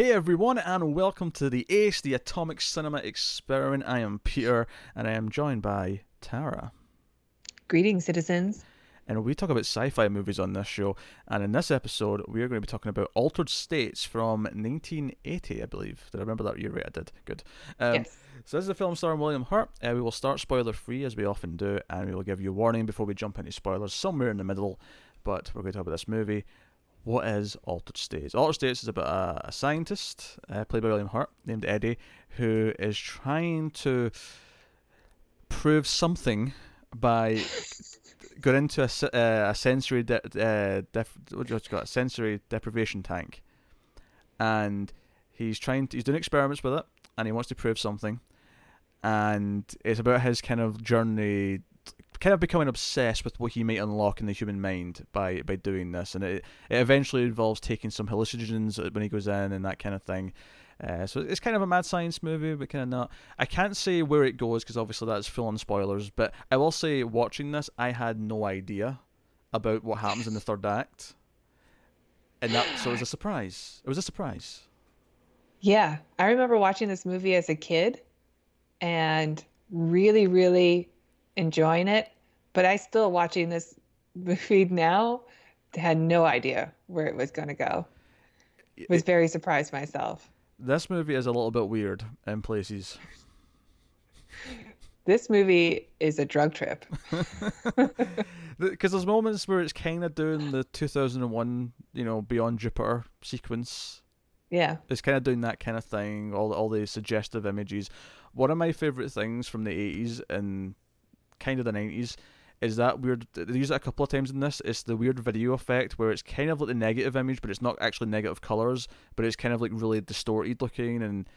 Hey everyone, and welcome to the ACE, the Atomic Cinema Experiment. I am Peter, and I am joined by Tara. Greetings, citizens. And we talk about sci fi movies on this show. And in this episode, we are going to be talking about Altered States from 1980, I believe. Did I remember that year right? I did. Good. Um, yes. So this is a film starring William Hurt. Uh, we will start spoiler free, as we often do, and we will give you a warning before we jump into spoilers somewhere in the middle. But we're going to talk about this movie. What is Altered States? Altered States is about a, a scientist, uh, played by William Hurt, named Eddie, who is trying to prove something by going into a, uh, a sensory de- uh, def- what do you got? A sensory deprivation tank, and he's trying to, he's doing experiments with it, and he wants to prove something, and it's about his kind of journey kind of becoming obsessed with what he might unlock in the human mind by by doing this, and it it eventually involves taking some hallucinogens when he goes in and that kind of thing. Uh, so it's kind of a mad science movie, but kind of not. I can't say where it goes because obviously that's full on spoilers. But I will say, watching this, I had no idea about what happens in the third act, and that so it was a surprise. It was a surprise. Yeah, I remember watching this movie as a kid, and really, really enjoying it. But I still watching this movie now had no idea where it was going to go. Was very surprised myself. This movie is a little bit weird in places. This movie is a drug trip. Because there's moments where it's kind of doing the 2001, you know, Beyond Jupiter sequence. Yeah. It's kind of doing that kind of thing, all, all the suggestive images. One of my favourite things from the 80s and kind of the 90s is that weird they use it a couple of times in this it's the weird video effect where it's kind of like the negative image but it's not actually negative colors but it's kind of like really distorted looking and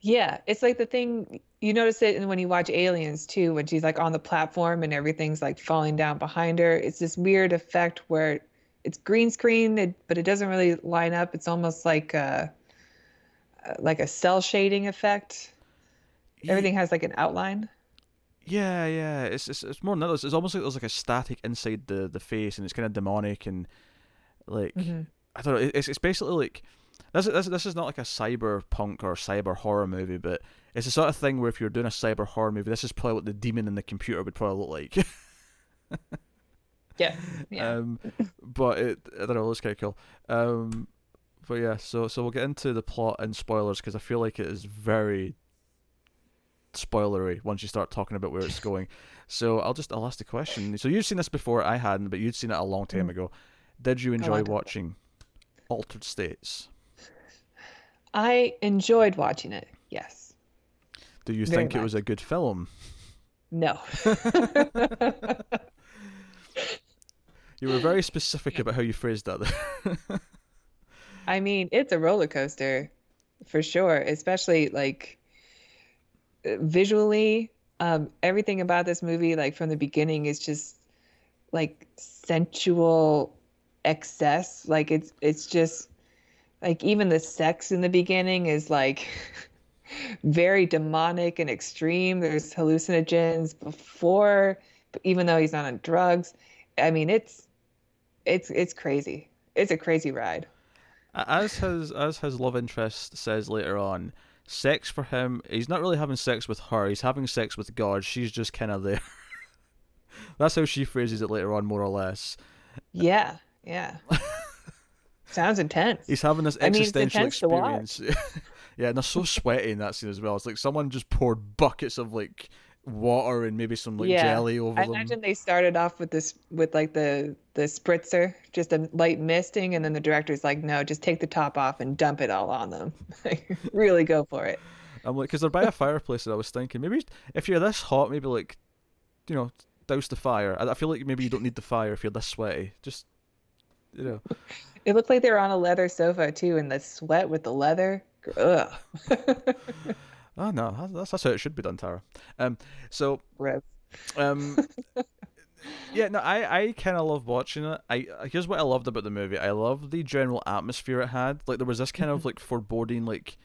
yeah it's like the thing you notice it and when you watch aliens too when she's like on the platform and everything's like falling down behind her it's this weird effect where it's green screen but it doesn't really line up it's almost like a like a cell shading effect. Everything has like an outline yeah, yeah. It's it's, it's more than that. It's, it's almost like there's like a static inside the, the face, and it's kind of demonic and like mm-hmm. I don't know. It's it's basically like this this this is not like a cyberpunk or cyber horror movie, but it's the sort of thing where if you're doing a cyber horror movie, this is probably what the demon in the computer would probably look like. yeah. Yeah. Um, but it I don't know. It's kind of cool. Um, but yeah. So so we'll get into the plot and spoilers because I feel like it is very spoilery once you start talking about where it's going. So I'll just I'll ask the question. So you've seen this before, I hadn't, but you'd seen it a long time mm. ago. Did you enjoy watching Altered States? I enjoyed watching it. Yes. Do you Very think much. it was a good film? No. you were very specific about how you phrased that. I mean, it's a roller coaster for sure, especially like visually um, everything about this movie like from the beginning is just like sensual excess. Like it's it's just like even the sex in the beginning is like very demonic and extreme. There's hallucinogens before even though he's not on drugs i mean it's it's it's crazy. It's a crazy ride. As his as his love interest says later on sex for him, he's not really having sex with her. He's having sex with God. She's just kind of there. That's how she phrases it later on, more or less. Yeah, yeah. Sounds intense. He's having this existential I mean, experience. yeah, and they're so sweaty in that scene as well. It's like someone just poured buckets of like water and maybe some like yeah. jelly over I them. I imagine they started off with this with like the the spritzer, just a light misting, and then the director's like, no, just take the top off and dump it all on them. really go for it. I'm like, because they're by a fireplace, and I was thinking maybe if you're this hot, maybe like, you know, douse the fire. I, I feel like maybe you don't need the fire if you're this sweaty. Just, you know. It looked like they were on a leather sofa too, and the sweat with the leather. Ugh. Oh no, that's, that's how it should be done, Tara. Um, so, um, yeah, no, I, I kind of love watching it. I here's what I loved about the movie. I love the general atmosphere it had. Like there was this kind of like foreboding, like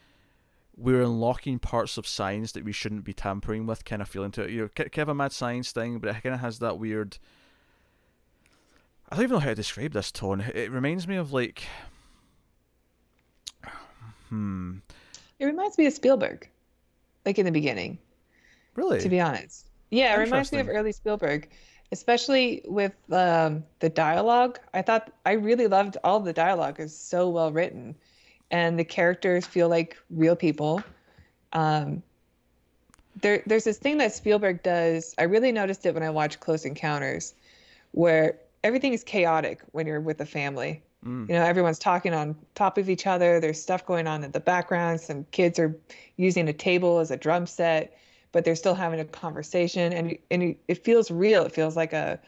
we're unlocking parts of science that we shouldn't be tampering with, kind of feeling to it. You know, kind of a mad science thing, but it kind of has that weird. I don't even know how to describe this tone. It reminds me of like Hmm. It reminds me of Spielberg, like in the beginning, Really? to be honest. Yeah, it reminds me of early Spielberg, especially with um, the dialogue. I thought I really loved all the dialogue is so well written, and the characters feel like real people. Um, there, there's this thing that Spielberg does. I really noticed it when I watched Close Encounters, where everything is chaotic when you're with a family. Mm. You know, everyone's talking on top of each other. There's stuff going on in the background. Some kids are using a table as a drum set, but they're still having a conversation, and and it feels real. It feels like a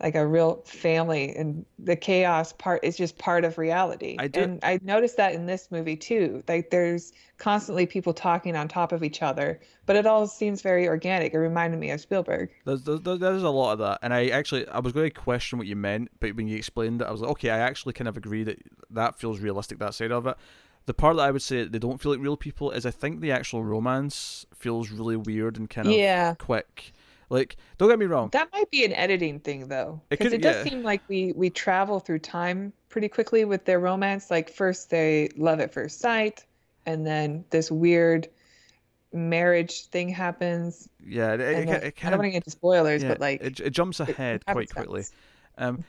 like a real family, and the chaos part is just part of reality. I do- And I noticed that in this movie too. Like there's constantly people talking on top of each other, but it all seems very organic. It reminded me of Spielberg. There's, there's, there's a lot of that, and I actually I was going to question what you meant, but when you explained it, I was like, okay, I actually kind of agree that that feels realistic. That side of it. The part that I would say they don't feel like real people is I think the actual romance feels really weird and kind of Yeah. quick. Like, don't get me wrong. That might be an editing thing though, because could- it does yeah. seem like we we travel through time pretty quickly with their romance. Like first they love at first sight, and then this weird marriage thing happens. Yeah, it, it, it, it I don't want to get into spoilers, yeah, but like it, it jumps it- it ahead quite quickly. Um,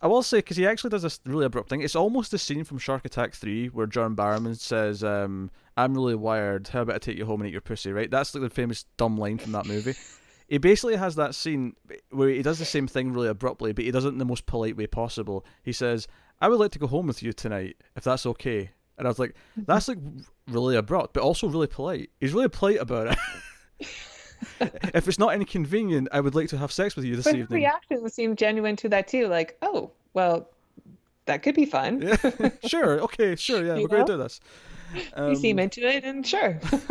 I will say because he actually does this really abrupt thing. It's almost the scene from Shark Attack Three where John Barrowman says, um, "I'm really wired. How about I take you home and eat your pussy?" Right? That's like the famous dumb line from that movie. He basically has that scene where he does the same thing really abruptly, but he does it in the most polite way possible. He says, "I would like to go home with you tonight, if that's okay." And I was like, Mm-hmm. "That's like really abrupt, but also really polite." He's really polite about it. if it's not inconvenient, I would like to have sex with you this But evening. reaction seemed genuine to that too. Like, oh, well, that could be fun. Yeah, sure, okay, sure, yeah, You we're going to do this. You seem Um, into it, and sure.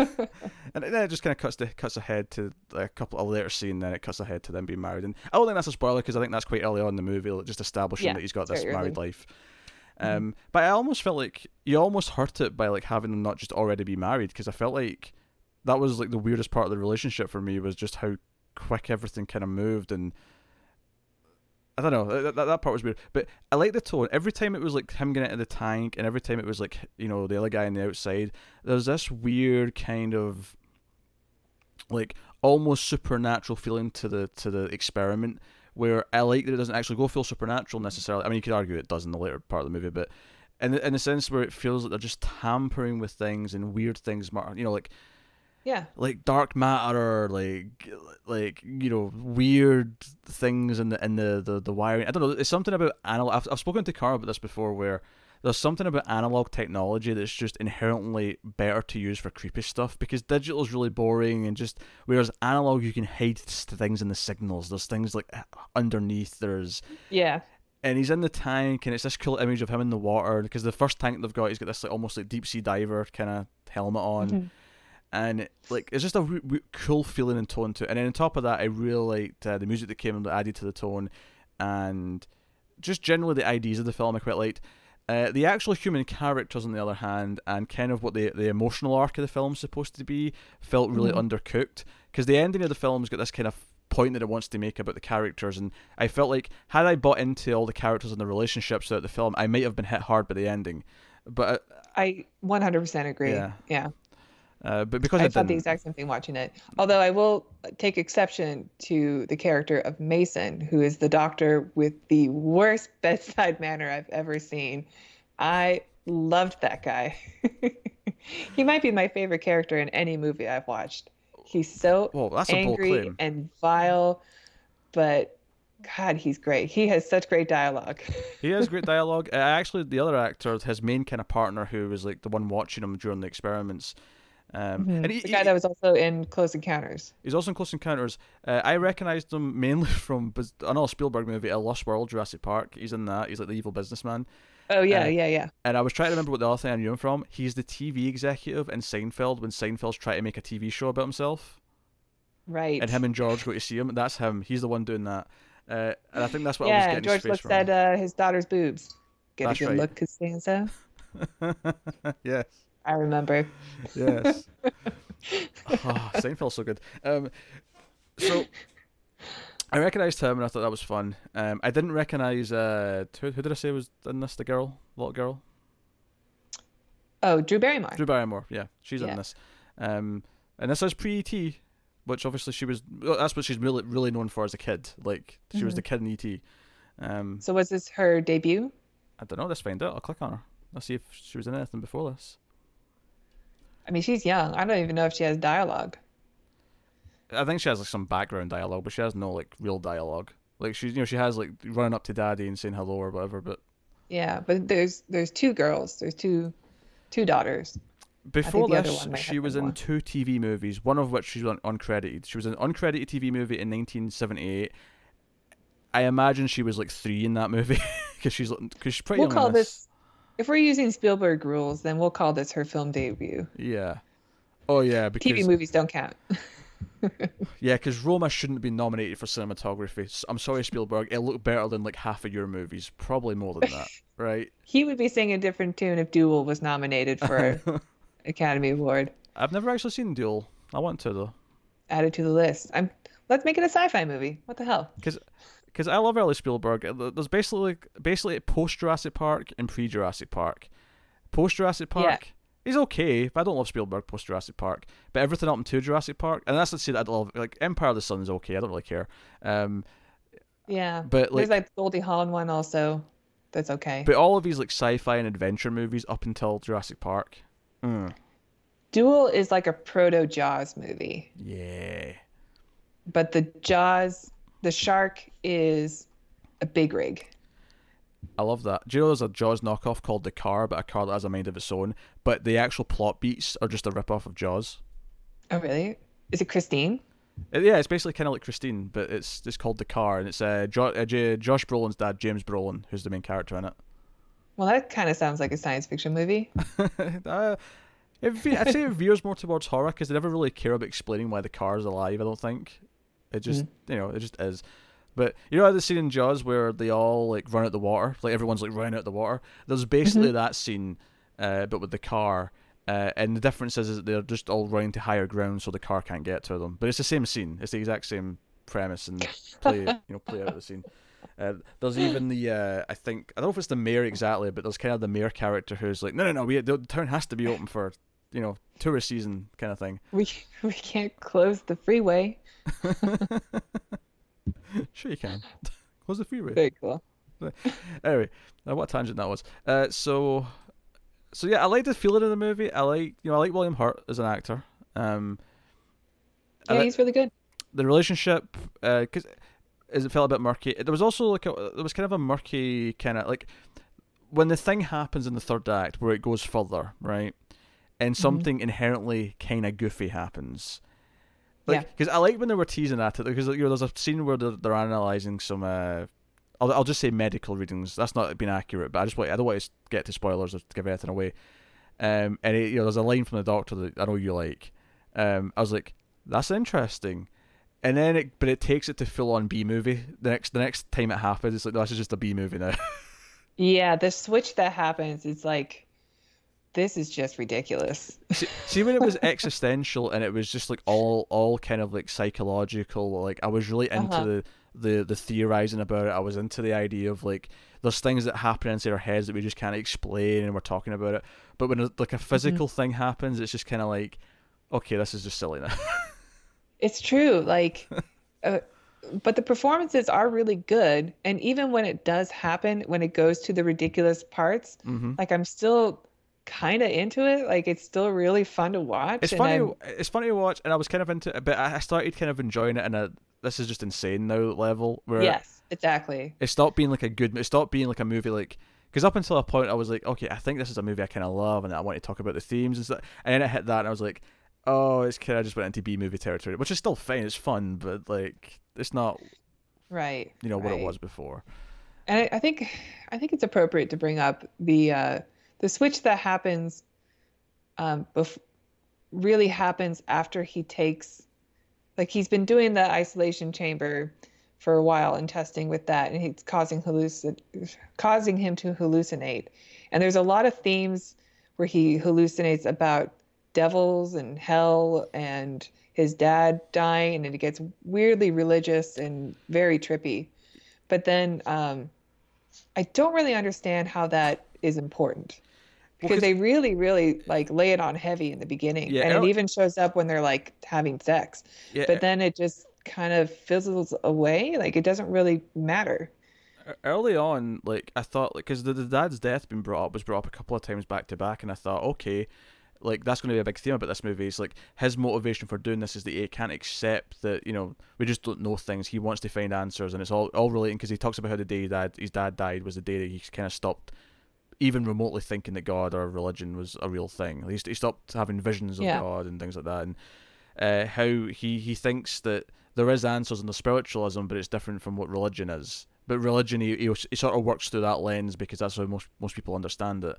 and then it just kind of cuts to, cuts ahead to a couple a later scene. Then it cuts ahead to them being married, and I don't think that's a spoiler because I think that's quite early on in the movie, like, just establishing Yeah, that he's got this married early. life. Um, but I almost felt like you almost hurt it by like having them not just already be married because I felt like that was like the weirdest part of the relationship for me was just how quick everything kind of moved and I don't know that, that, that part was weird but I like the tone every time it was like him getting into the tank and every time it was like you know the other guy on the outside there's this weird kind of like almost supernatural feeling to the to the experiment where I like that it doesn't actually go feel supernatural necessarily. I mean, you could argue it does in the later part of the movie, but in the, in the sense where it feels like they're just tampering with things and weird things, you know, like yeah. like dark matter, like like you know weird things in the in the the, the wiring. I don't know. It's something about analog. I've, I've spoken to Carl about this before, where there's something about analog technology that's just inherently better to use for creepy stuff because digital is really boring and just whereas analog you can hide things in the signals. There's things like underneath. There's Yeah. and he's in the tank, and it's this cool image of him in the water because the first tank they've got, he's got this like almost like deep sea diver kind of helmet on, Mhm. And like it's just a cool feeling and tone to it. And then on top of that, I really liked uh, the music that came and added to the tone, and just generally the ideas of the film I quite liked. Uh, the actual human characters, on the other hand, and kind of what the the emotional arc of the film's supposed to be, felt really Mhm. undercooked. Because the ending of the film's got this kind of point that it wants to make about the characters, and I felt like had I bought into all the characters and the relationships throughout the film, I might have been hit hard by the ending. But I 100% agree. Yeah. Yeah. Uh, but because I, I thought the exact same thing watching it. Although I will take exception to the character of Mason, who is the doctor with the worst bedside manner I've ever seen. I loved that guy. he might be my favorite character in any movie I've watched. He's so well, that's angry claim. and vile, but God, he's great. He has such great dialogue. He has great dialogue. Uh, actually, the other actor, his main kind of partner, who was like the one watching him during the experiments, um, and he, the he- guy that was also in Close Encounters. he's also in Close Encounters. Uh, I recognised him mainly from bus- another Spielberg movie, A Lost World, Jurassic Park. He's in that. He's like the evil businessman. Oh yeah, Uh, yeah, yeah. And I was trying to remember what the other thing I knew him from. He's the TV executive in Seinfeld when Seinfeld's trying to make a TV show about himself, Right. and him and George go to see him. That's him. He's the one doing that. Uh, and I think that's what I was yeah, getting George his face looks from. at uh, his daughter's boobs. Get That's a good right. look, Costanza. yes. I remember. Yes. oh, Seinfeld's so good. Um, so I recognised him and I thought that was fun. Um, I didn't recognise uh, who, who did I say was in this? The girl, little girl. Oh, Drew Barrymore. Drew Barrymore, yeah, she's Yeah. in this. Um, and this is pre ET, which obviously she was. well, That's what she's really really known for as a kid. Like she was Mhm. the kid in ET. Um, So was this her debut? I don't know. Let's find out. I'll click on her. Let's see if she was in anything before this. I mean, she's young. I don't even know if she has dialogue. I think she has like some background dialogue, but she has no like real dialogue. Like she's you know she has like running up to daddy and saying hello or whatever. But Yeah, but there's there's two girls. There's two two daughters. before this, she was in more. two TV movies. One of which she was un- uncredited. She was an uncredited TV movie in 1978. I imagine she was like three in that movie because she's because she's pretty We'll young call this. this if we're using Spielberg rules, then we'll call this her film debut. Yeah. Oh yeah, because TV movies don't count. yeah, because Roma shouldn't be nominated for cinematography. I'm sorry, Spielberg. It looked better than like half of your movies, probably more than that, right? He would be singing a different tune if Duel was nominated for Academy Award. I've never actually seen Duel. I want to though, Added to the list. I'm let's make it a sci-fi movie. What the hell? because I love early Spielberg. There's basically like, basically post Jurassic Park and pre Jurassic Park. Post Jurassic Yeah. Park, he's okay, but I don't love Spielberg post Jurassic Park. But everything up until Jurassic Park, and that's to say that I love like Empire of the Sun is okay. I don't really care. Um, Yeah. but like There's like Goldie Hawn one also. That's okay. But all of these like sci-fi and adventure movies up until Jurassic Park. Mm, Duel is like a proto Jaws movie, yeah. but the Jaws, the shark is a big rig. I love that. Do you know there's a Jaws knockoff called The Car, but a car that has a mind of its own, but the actual plot beats are just a rip-off of Jaws. Oh, really? Is it Christine? Uh, yeah, it's basically kind of like Christine, but it's it's called The Car, and it's uh, jo- uh, Josh Brolin's dad, James Brolin, who's the main character in it. Well, that kind of sounds like a science fiction movie. uh, it I'd say it veers more towards horror because they never really care about explaining why the car is alive. I don't think it just you know it just is. But you know how the scene in Jaws where they all like run out the water, like everyone's like running out the water. There's basically that scene, uh, but with the car. Uh, and the difference is, is that they're just all running to higher ground, so the car can't get to them. But it's the same scene. It's the exact same premise and play, you know, play out of the scene. Uh, there's even the uh, I think I don't know if it's the mayor exactly, but there's kind of the mayor character who's like, no, no, no, we the town has to be open for you know tourist season kind of thing. We we can't close the freeway. Sure, you can. Close the freeway. Very cool. Anyway, uh, what tangent that was. Uh, so, so yeah, I like the feeling of the movie. I like you know I like William Hurt as an actor. Um, Yeah, he's really good. the relationship because it felt a bit murky. There was also like a there was kind of a murky kind of like when the thing happens in the third act where it goes further, right? And something inherently kind of goofy happens. Like, because I like when they were teasing at it because you know there's a scene where they're, they're analyzing some. Uh, I'll I'll just say medical readings. That's not being accurate, but I just want I don't want to get to spoilers or to give anything away. Um, and it, you know, there's a line from the doctor that I know you like. Um, I was like, that's interesting. And then it, but it takes it to full on B movie. The next, the next time it happens, it's like, no, this is just a B movie now. Yeah, the switch that happens, it's like, this is just ridiculous. see, see when it was existential and it was just like all, all kind of like psychological. Like I was really into Uh-huh. the, the, the theorizing about it. I was into the idea of like there's things that happen inside our heads that we just can't explain, and we're talking about it. But when like a physical thing happens, it's just kind of like, okay, this is just silly now. It's true. Like, uh, but the performances are really good. And even when it does happen, when it goes to the ridiculous parts, hmm like I'm still kind of into it. Like it's still really fun to watch. It's funny. I'm- It's funny to watch, and I was kind of into it, but I I started kind of enjoying it in a this is just insane now level where Yes, exactly. it stopped being like a good. It stopped being like a movie like because up until a point I was like, okay, I think this is a movie I kind of love, and I want to talk about the themes and stuff. And then it hit that, and I was like, oh, it's kind of just went into B movie territory, which is still fine. It's fun, but like it's not Right. you know what it was before. And I, I think I think it's appropriate to bring up the uh, the switch that happens um, bef- really happens after he takes like he's been doing the isolation chamber for a while and testing with that and it's causing hallucin causing him to hallucinate. And there's a lot of themes where he hallucinates about devils and hell and his dad dying and it gets weirdly religious and very trippy. But then um, I don't really understand how that is important because they really, really like lay it on heavy in the beginning, Yeah, and it oh even shows up when they're like having sex. yeah, But eh then it just kind of fizzles away. Like it doesn't really matter. early on, like I thought, like because the, the dad's death being brought up was brought up a couple of times back to back, and I thought, okay, like that's going to be a big theme about this movie. is like his motivation for doing this is that he can't accept that you know we just don't know things. He wants to find answers, and it's all all relating because he talks about how the day dad his dad died was the day that he kind of stopped even remotely thinking that God or religion was a real thing. He, he stopped having visions of Yeah. God and things like that, and uh, how he he thinks that there is answers in the spiritualism, but it's different from what religion is. But religion, he, he, he sort of works through that lens because that's how most most people understand it.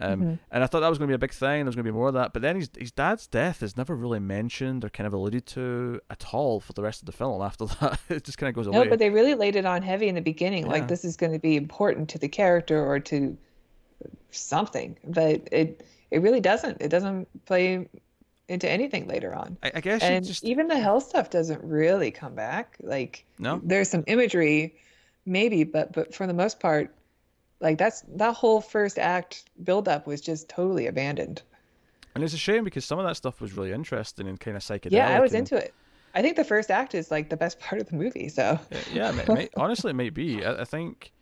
Um, Mhm. And I thought that was going to be a big thing. There's going to be more of that. But then his his dad's death is never really mentioned or kind of alluded to at all for the rest of the film. After that, it just kind of goes No, away. but they really laid it on heavy in the beginning. Yeah. Like this is going to be important to the character or to something, but it it really doesn't. It doesn't play into anything later on. I, I guess And just even the hell stuff doesn't really come back. Like no. there's some imagery, maybe, but but for the most part, like that's that whole first act buildup was just totally abandoned. And it's a shame because some of that stuff was really interesting and kind of psychedelic. Yeah, I was and- into it. I think the first act is like the best part of the movie. So Yeah, it may, may, honestly, it might be. I, I think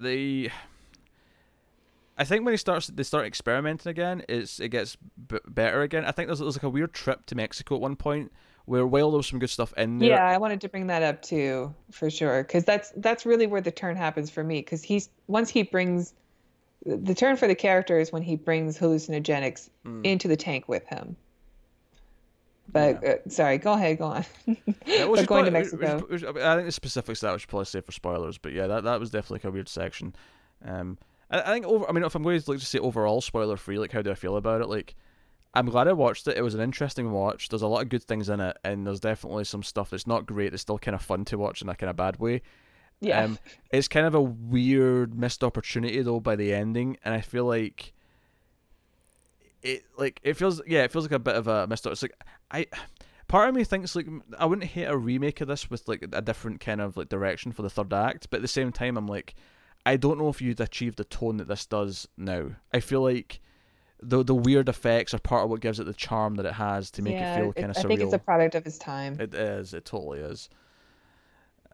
the. I think when he starts, they start experimenting again. It's it gets b- better again. I think there's, there's like a weird trip to Mexico at one point where while there was some good stuff in there, yeah, I wanted to bring that up too, for sure, because that's that's really where the turn happens for me. Because he's once he brings the turn for the character is when he brings hallucinogenics Mm. into the tank with him. But uh, sorry, go ahead, go on. Yeah, going to probably- we Mexico, I think the specifics that we should probably say for spoilers, but yeah, that, that was definitely like a weird section. Um, I, I think over. I mean, if I'm going to like just say overall spoiler free, like how do I feel about it? Like, I'm glad I watched it. It was an interesting watch. There's a lot of good things in it, and there's definitely some stuff that's not great. That's still kind of fun to watch in a kind of bad way. yeah, Um, it's kind of a weird missed opportunity though by the ending, and I feel like it like it feels yeah it feels like a bit of a missed. It's like I part of me thinks like I wouldn't hate a remake of this with like a different kind of like direction for the third act, but at the same time I'm like I don't know if you'd achieve the tone that this does now. I feel like the the weird effects are part of what gives it the charm that it has to make yeah, it feel kind of surreal. I think it's a product of his time. It is. It totally is.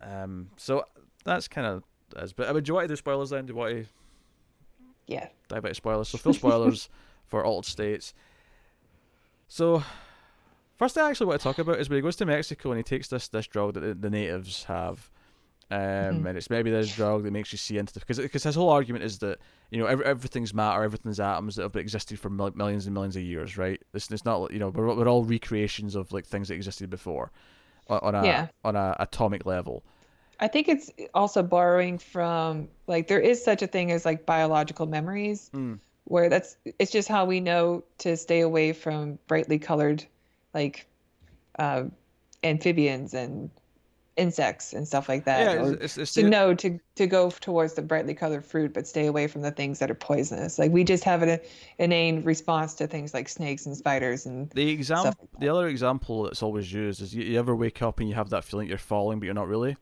Um. So that's kind of is. But I mean, do you want to do spoilers then? Do you want to yeah, dive into spoilers? So full spoilers for Altered States. So first thing I actually want to talk about is when he goes to Mexico and he takes this this drug that the, the natives have. Um, Mhm. and it's maybe this drug that makes you see into the because because his whole argument is that you know every, everything's matter, everything's atoms that have existed for mil- millions and millions of years, right? It's, it's not you know we're, we're all recreations of like things that existed before on, on a Yeah. on a atomic level. I think it's also borrowing from like there is such a thing as like biological memories Mm. where that's it's just how we know to stay away from brightly colored like uh, amphibians and insects and stuff like that yeah, it's, it's, to know to to go towards the brightly colored fruit but stay away from the things that are poisonous like we just have an inane response to things like snakes and spiders and The example, like the other example that's always used is you, you ever wake up and you have that feeling you're falling, but you're not really.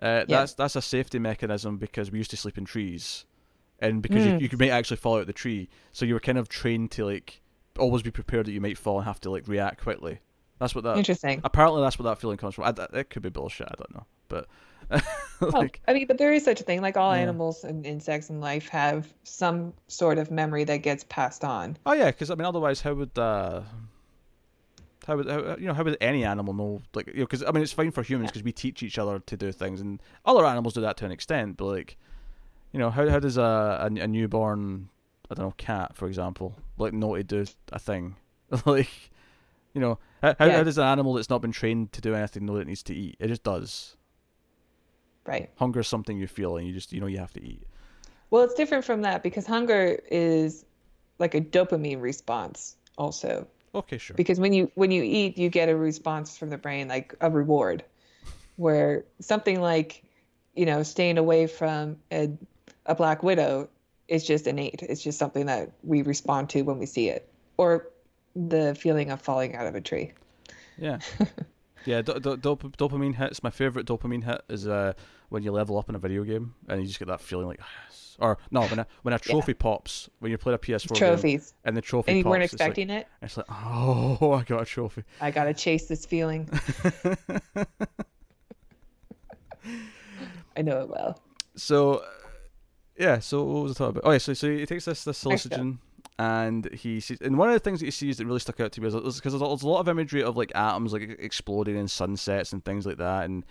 Uh, Yeah. That's that's a safety mechanism because we used to sleep in trees, and because you, Mm. you could might actually fall out of the tree, so you were kind of trained to like always be prepared that you might fall and have to like react quickly. That's what that. interesting Apparently, that's what that feeling comes from. I, it could be bullshit. I don't know, but Oh, like I mean, but there is such a thing. Like all Yeah. animals and insects in life have some sort of memory that gets passed on. Oh yeah, because I mean, otherwise, how would uh, how would how, you know how would any animal know? Like you know, because I mean, it's fine for humans because we teach each other to do things, and other animals do that to an extent. But like, you know, how how does a a, a newborn I don't know cat, for example, like know to do a thing? like, you know, how how, Yeah. how does an animal that's not been trained to do anything know that it needs to eat? It just does. Right. Hunger is something you feel, and you just you know you have to eat. Well, it's different from that because hunger is like a dopamine response also. Okay, sure. Because when you when you eat, you get a response from the brain like a reward. Where something like, you know, staying away from a a black widow is just innate. It's just something that we respond to when we see it. Or the feeling of falling out of a tree. Yeah. Yeah, do, do, dop- dopamine hits. My favorite dopamine hit is uh, when you level up in a video game and you just get that feeling like, yes. or no, when a when a trophy pops when you play a PS4 game Trophies. and the trophy And you pops, weren't it's like- expecting it. It's like, oh, I got a trophy. I gotta chase this feeling. I know it well. so, yeah. So what was I talking about? Oh, yeah. So, so he takes this this hallucinogen, and he sees. And one of the things that he sees that really stuck out to me is because there's, a- there's a lot of imagery of like atoms like exploding and sunsets and things like that, and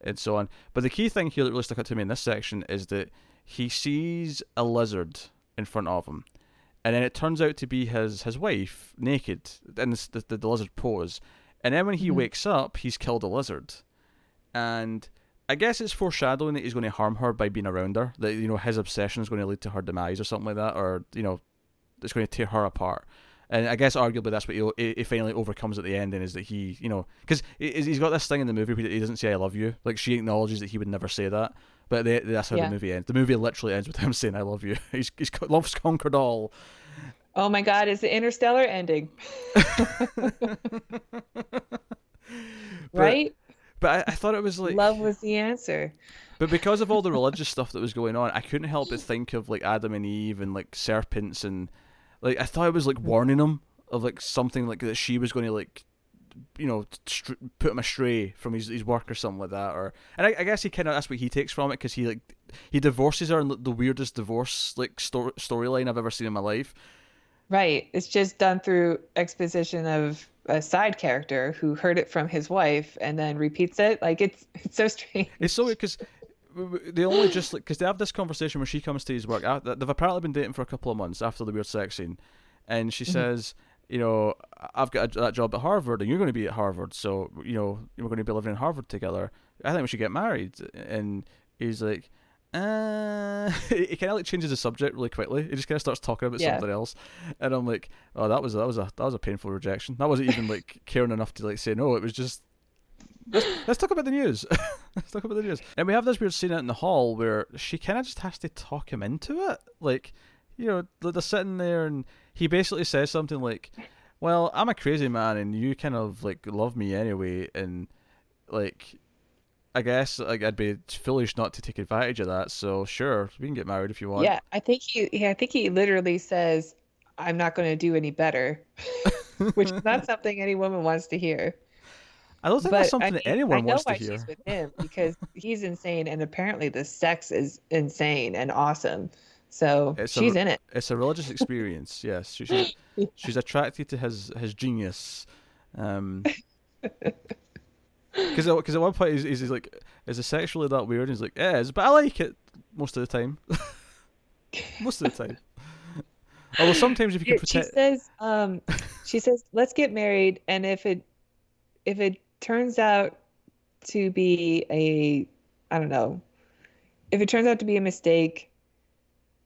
and so on. But the key thing here that really stuck out to me in this section is that he sees a lizard in front of him, and then it turns out to be his his wife naked in this, the, the lizard pose, and then when he Mhm. wakes up, he's killed a lizard, and I guess it's foreshadowing that he's going to harm her by being around her. That you know his obsession is going to lead to her demise or something like that, or you know, it's going to tear her apart. And I guess arguably that's what he, finally overcomes at the ending is that he you know because he's got this thing in the movie where he doesn't say I love you. Like she acknowledges that he would never say that, but they, that's how Yeah. the movie ends. The movie literally ends with him saying I love you. He's he's love's conquered all. Oh my God! Is the Interstellar ending, right? But I, I thought it was like Love was the answer. But because of all the religious stuff that was going on, I couldn't help but think of like Adam and Eve and like serpents and like I thought it was like warning him of like something like that she was going to like you know str- put him astray from his, his work or something like that or and I, I guess he kind of that's what he takes from it because he like he divorces her in the weirdest divorce like sto- storyline I've ever seen in my life Right. It's just done through exposition of a side character who heard it from his wife and then repeats it. Like it's it's so strange. It's so weird because they only just like because they have this conversation where she comes to his work. They've apparently been dating for a couple of months after the weird sex scene, and she Mhm. says, "You know, I've got a, that job at Harvard, and you're going to be at Harvard, so you know we're going to be living in Harvard together. I think we should get married." And he's like. Uh, he kind of like changes the subject really quickly. He just kind of starts talking about Yeah. something else, and I'm like, "Oh, that was that was a that was a painful rejection. That wasn't even like caring enough to like say no. It was just let's, let's talk about the news. let's talk about the news. And we have this weird scene out in the hall where she kind of just has to talk him into it. Like, you know, they're sitting there and he basically says something like, "Well, I'm a crazy man and you kind of like love me anyway, and like." I guess like I'd be foolish not to take advantage of that. So sure, we can get married if you want. Yeah, I think he yeah, I think he literally says, I'm not going to do any better, which is not something any woman wants to hear. I don't think that's something I that mean, anyone wants to why hear. she's with him because he's insane and apparently the sex is insane and awesome. So It's she's r- in it. It's a religious experience. yes, she, she's she's attracted to his his genius. Um, because because at one point he's, he's like, "Is it sexually that weird?" And he's like, "It is, but I like it most of the time. most of the time." Although sometimes if you Yeah, can she says, um, she says, let's get married, and if it if it turns out to be a, I don't know, if it turns out to be a mistake,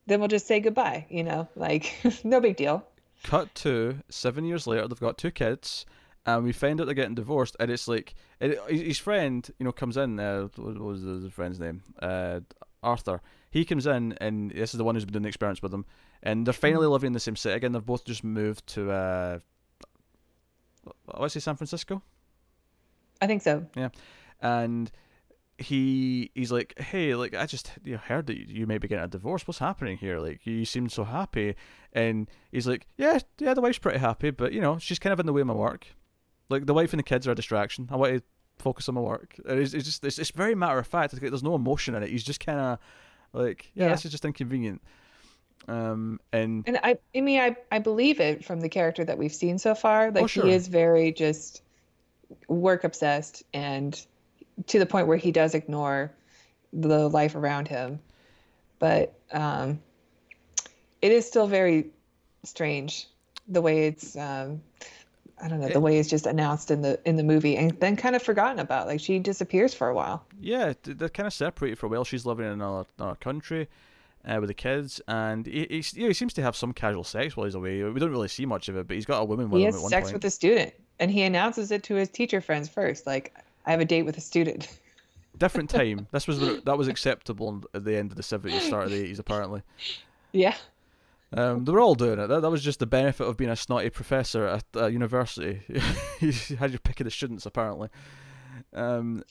then we'll just say goodbye. You know, like no big deal. cut to seven years later, they've got two kids, and we find out they're getting divorced, and it's like it, his friend, you know, comes in. Uh, what was the friend's name? Uh, Arthur. He comes in, and this is the one who's been doing the experiments with them, and they're finally living in the same city again. They've both just moved to, uh, what's it, San Francisco? I think so. Yeah, and he he's like, hey, like I just you know, heard that you, may be getting a divorce. What's happening here? Like you seem so happy, and he's like, yeah, yeah, the wife's pretty happy, but you know she's kind of in the way of my work. Like the wife and the kids are a distraction. I want to focus on my work. It's, it's just it's, it's very matter of fact. Like, there's no emotion in it. He's just kind of like, yeah, Yeah. this is just inconvenient. Um, and And I, I mean, I, I believe it from the character that we've seen so far. Like Oh, sure. he is very just work obsessed and to the point where he does ignore the life around him. But um, it is still very strange the way it's um, I don't know It- the way it's just announced in the in the movie and then kind of forgotten about. Like she disappears for a while. yeah, th- they're kind of separated for a while. She's living in another, another country. Uh, with the kids, and he, he's, you know, he seems to have some casual sex while he's away. We don't really see much of it, but he's got a woman with He him has at one sex point. with a student and he announces it to his teacher friends first. Like I have a date with a student. different time. This was that was acceptable at the end of the seventies, start of the eighties, apparently. yeah. Um, they were all doing it. That, that was just the benefit of being a snotty professor at a university. you had your pick of the students, apparently. Um.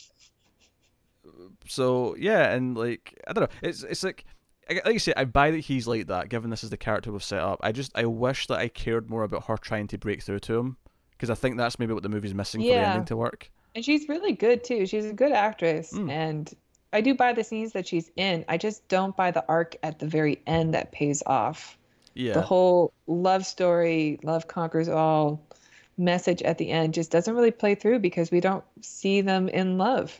So yeah, and like I don't know, it's it's like like I say, I buy that he's like that. Given this is the character we've set up, I just I wish that I cared more about her trying to break through to him because I think that's maybe what the movie's missing for the ending to work. And she's really good too. She's a good actress. Mm. And I do buy the scenes that she's in. I just don't buy the arc at the very end that pays off. Yeah. The whole love story, love conquers all message at the end just doesn't really play through because we don't see them in love.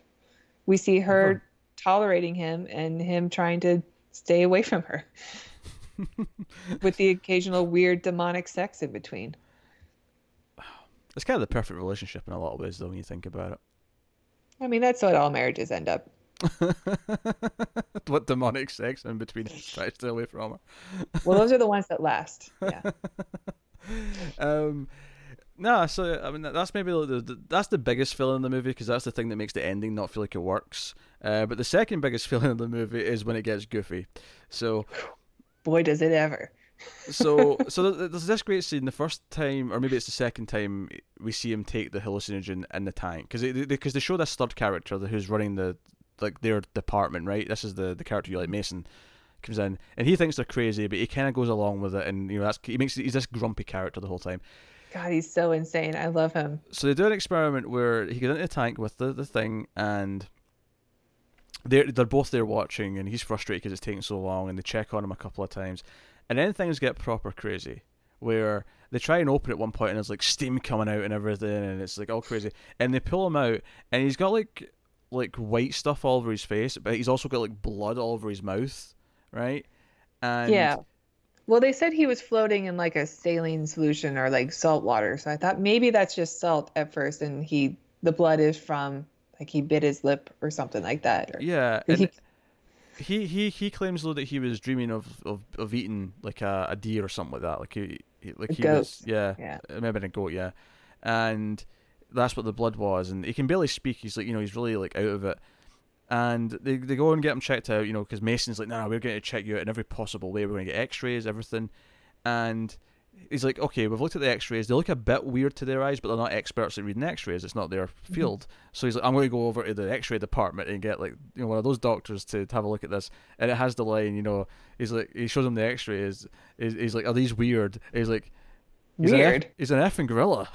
We see her Uh-huh. tolerating him and him trying to stay away from her with the occasional weird demonic sex in between. It's kind of the perfect relationship in a lot of ways, though, when you think about it. I mean, that's what all marriages end up. what demonic sex in between try to away from her. Well, those are the ones that last. Yeah. um, no, so I mean that's maybe the, the that's the biggest feeling in the movie because that's the thing that makes the ending not feel like it works. Uh, but the second biggest feeling in the movie is when it gets goofy. So Boy, does it ever. So so there's this great scene the first time or maybe it's the second time we see him take the hallucinogen in the tank because they, because they show this third character who's running the like their department right this is the the character you like mason comes in and he thinks they're crazy but he kind of goes along with it and you know that's he makes he's this grumpy character the whole time God, he's so insane. I love him. so they do an experiment where he gets into the tank with the, the thing and they're they're both there watching and he's frustrated because it's taking so long and they check on him a couple of times and then things get proper crazy where they try and open it at one point and there's like steam coming out and everything and it's like all crazy and they pull him out and he's got like like white stuff all over his face but he's also got like blood all over his mouth right and yeah. Well, they said he was floating in like a saline solution or like salt water. So I thought maybe that's just salt at first, and he the blood is from like he bit his lip or something like that. Or, yeah and he- he he he claims though that he was dreaming of of, of eating like a, a deer or something like that. Like he, he like he was yeah. Yeah. it may have been a goat yeah. And that's what the blood was. And he can barely speak. He's like you know he's really like out of it. And they, they go and get him checked out you know because mason's like no we're going to check you out in every possible way. We're going to get x-rays everything. And he's like okay we've looked at the x-rays they look a bit weird to their eyes but they're not experts at reading x-rays it's not their field so he's like i'm going to go over to the x-ray department and get like you know one of those doctors to, to have a look at this and it has the line you know he's like he shows him the x-rays he's, he's like are these weird he's like He's An Weird. F, he's an effing gorilla.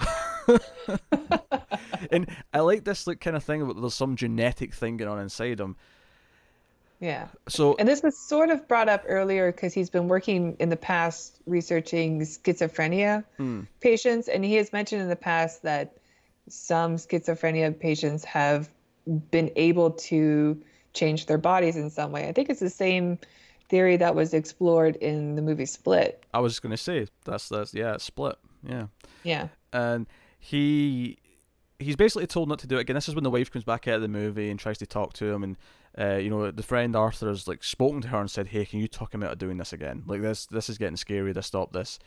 and I like this like kind of thing there's some genetic thing going on inside him. Yeah. So And this was sort of brought up earlier because he's been working in the past researching schizophrenia hmm, patients, and he has mentioned in the past that some schizophrenia patients have been able to change their bodies in some way. I think it's the same theory that was explored in the movie Split. I was going to say that's that's yeah, split. Yeah. Yeah. and he he's basically told not to do it again. This is when the wife comes back out of the movie and tries to talk to him, and uh, you know the friend Arthur has like spoken to her and said, "Hey, can you talk him out of doing this again? Like this, this is getting scary. To stop this."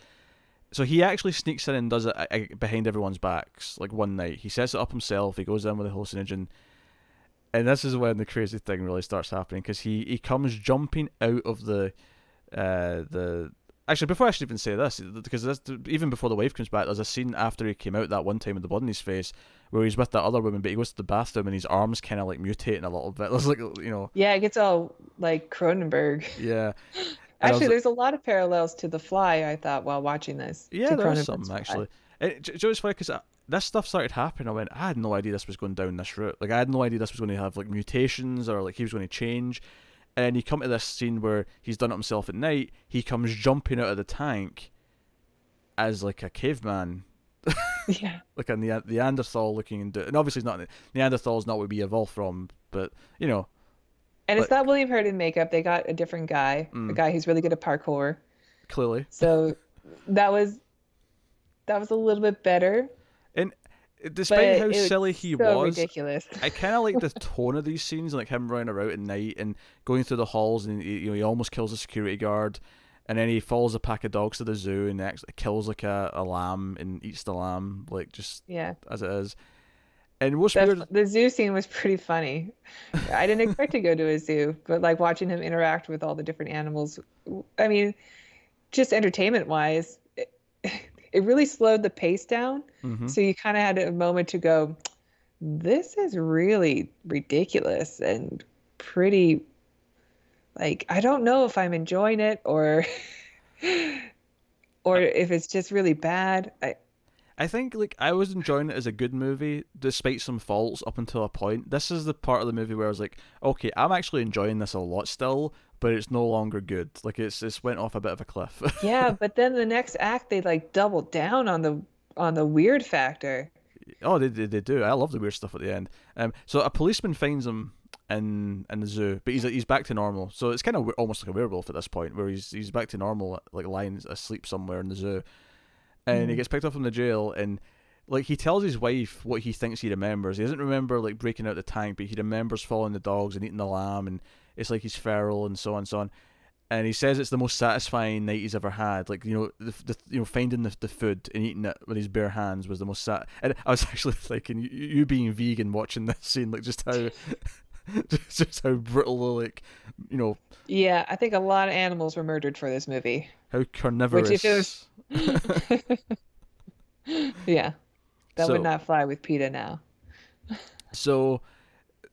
So he actually sneaks in and does it uh, behind everyone's backs. Like one night, he sets it up himself. He goes in with a hallucinogen, and this is when the crazy thing really starts happening because he he comes jumping out of the uh the actually before I should even say this because even before the wife comes back there's a scene after he came out that one time with the blood in his face where he's with that other woman but he goes to the bathroom and his arms kind of like mutating a little bit there's like you know Yeah, it gets all like Cronenberg. yeah I was Actually, there's a lot of parallels to The Fly, I thought, while watching this. yeah to there is Cronenberg's something Fly. actually do you know funny because uh, this stuff started happening I went I had no idea this was going down this route like I had no idea this was going to have like mutations or like he was going to change and then you come to this scene where he's done it himself at night he comes jumping out of the tank as like a caveman Yeah. like a Nea- Neanderthal looking and, and obviously it's not Neanderthal's not what we evolved from but you know And it's not William Hurt in makeup. They got a different guy, Mm. a guy who's really good at parkour. clearly So that was that was a little bit better. and But despite how silly he so was ridiculous. I kind of like the tone of these scenes, like him running around at night and going through the halls, and he, you know he almost kills a security guard, and then he follows a pack of dogs to the zoo and actually kills like a, a lamb and eats the lamb, like just Yeah. as it is. And what's That, weird, the zoo scene was pretty funny. I didn't expect to go to a zoo, but like watching him interact with all the different animals, I mean, just entertainment wise, it, really slowed the pace down. Mhm. So you kind of had a moment to go, this is really ridiculous and pretty like I don't know if I'm enjoying it or or if it's just really bad. I I think like I was enjoying it as a good movie, despite some faults up until a point. This is the part of the movie where I was like, okay, I'm actually enjoying this a lot still, but it's no longer good. Like it's it's went off a bit of a cliff. yeah, but then the next act they like double down on the on the weird factor. Oh, they, they, they do. I love the weird stuff at the end. Um, so a policeman finds him in in the zoo, but he's he's back to normal. So it's kind of almost like a werewolf at this point, where he's he's back to normal, like lying asleep somewhere in the zoo, and mm. he gets picked up from the jail and. Like he tells his wife what he thinks he remembers. He doesn't remember like breaking out the tank, but he remembers following the dogs and eating the lamb, and it's like he's feral and so on and so on and he says it's the most satisfying night he's ever had. Like you know, the, the you know finding the, the food and eating it with his bare hands was the most sat. And I was actually thinking, you, you being vegan, watching this scene, like just how, just how brutal, like you know. Yeah, I think a lot of animals were murdered for this movie. How carnivorous. Which was... yeah, that so, would not fly with PETA now. so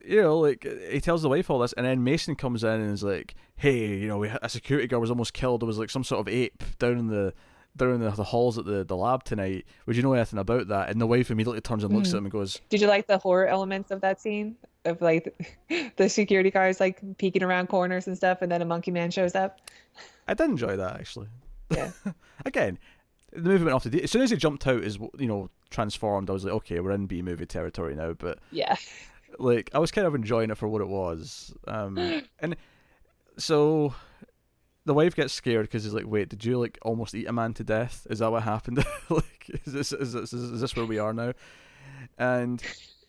you know, like he tells the wife all this, and then Mason comes in and is like, "Hey, you know, we, a security guard was almost killed. There was like some sort of ape down in the down in the, the halls at the, the lab tonight. Would you know anything about that?" And the wife immediately turns and looks mm. at him and goes, "Did you like the horror elements of that scene of like the security guards like peeking around corners and stuff, and then a monkey man shows up?" I did enjoy that actually. Yeah. Again, the movie went off the. As soon as he jumped out, is you know transformed. I was like, okay, we're in B movie territory now. But yeah, like I was kind of enjoying it for what it was. Um, and so the wife gets scared because he's like, "Wait, did you like almost eat a man to death? Is that what happened? like, is this is this is this where we are now?" And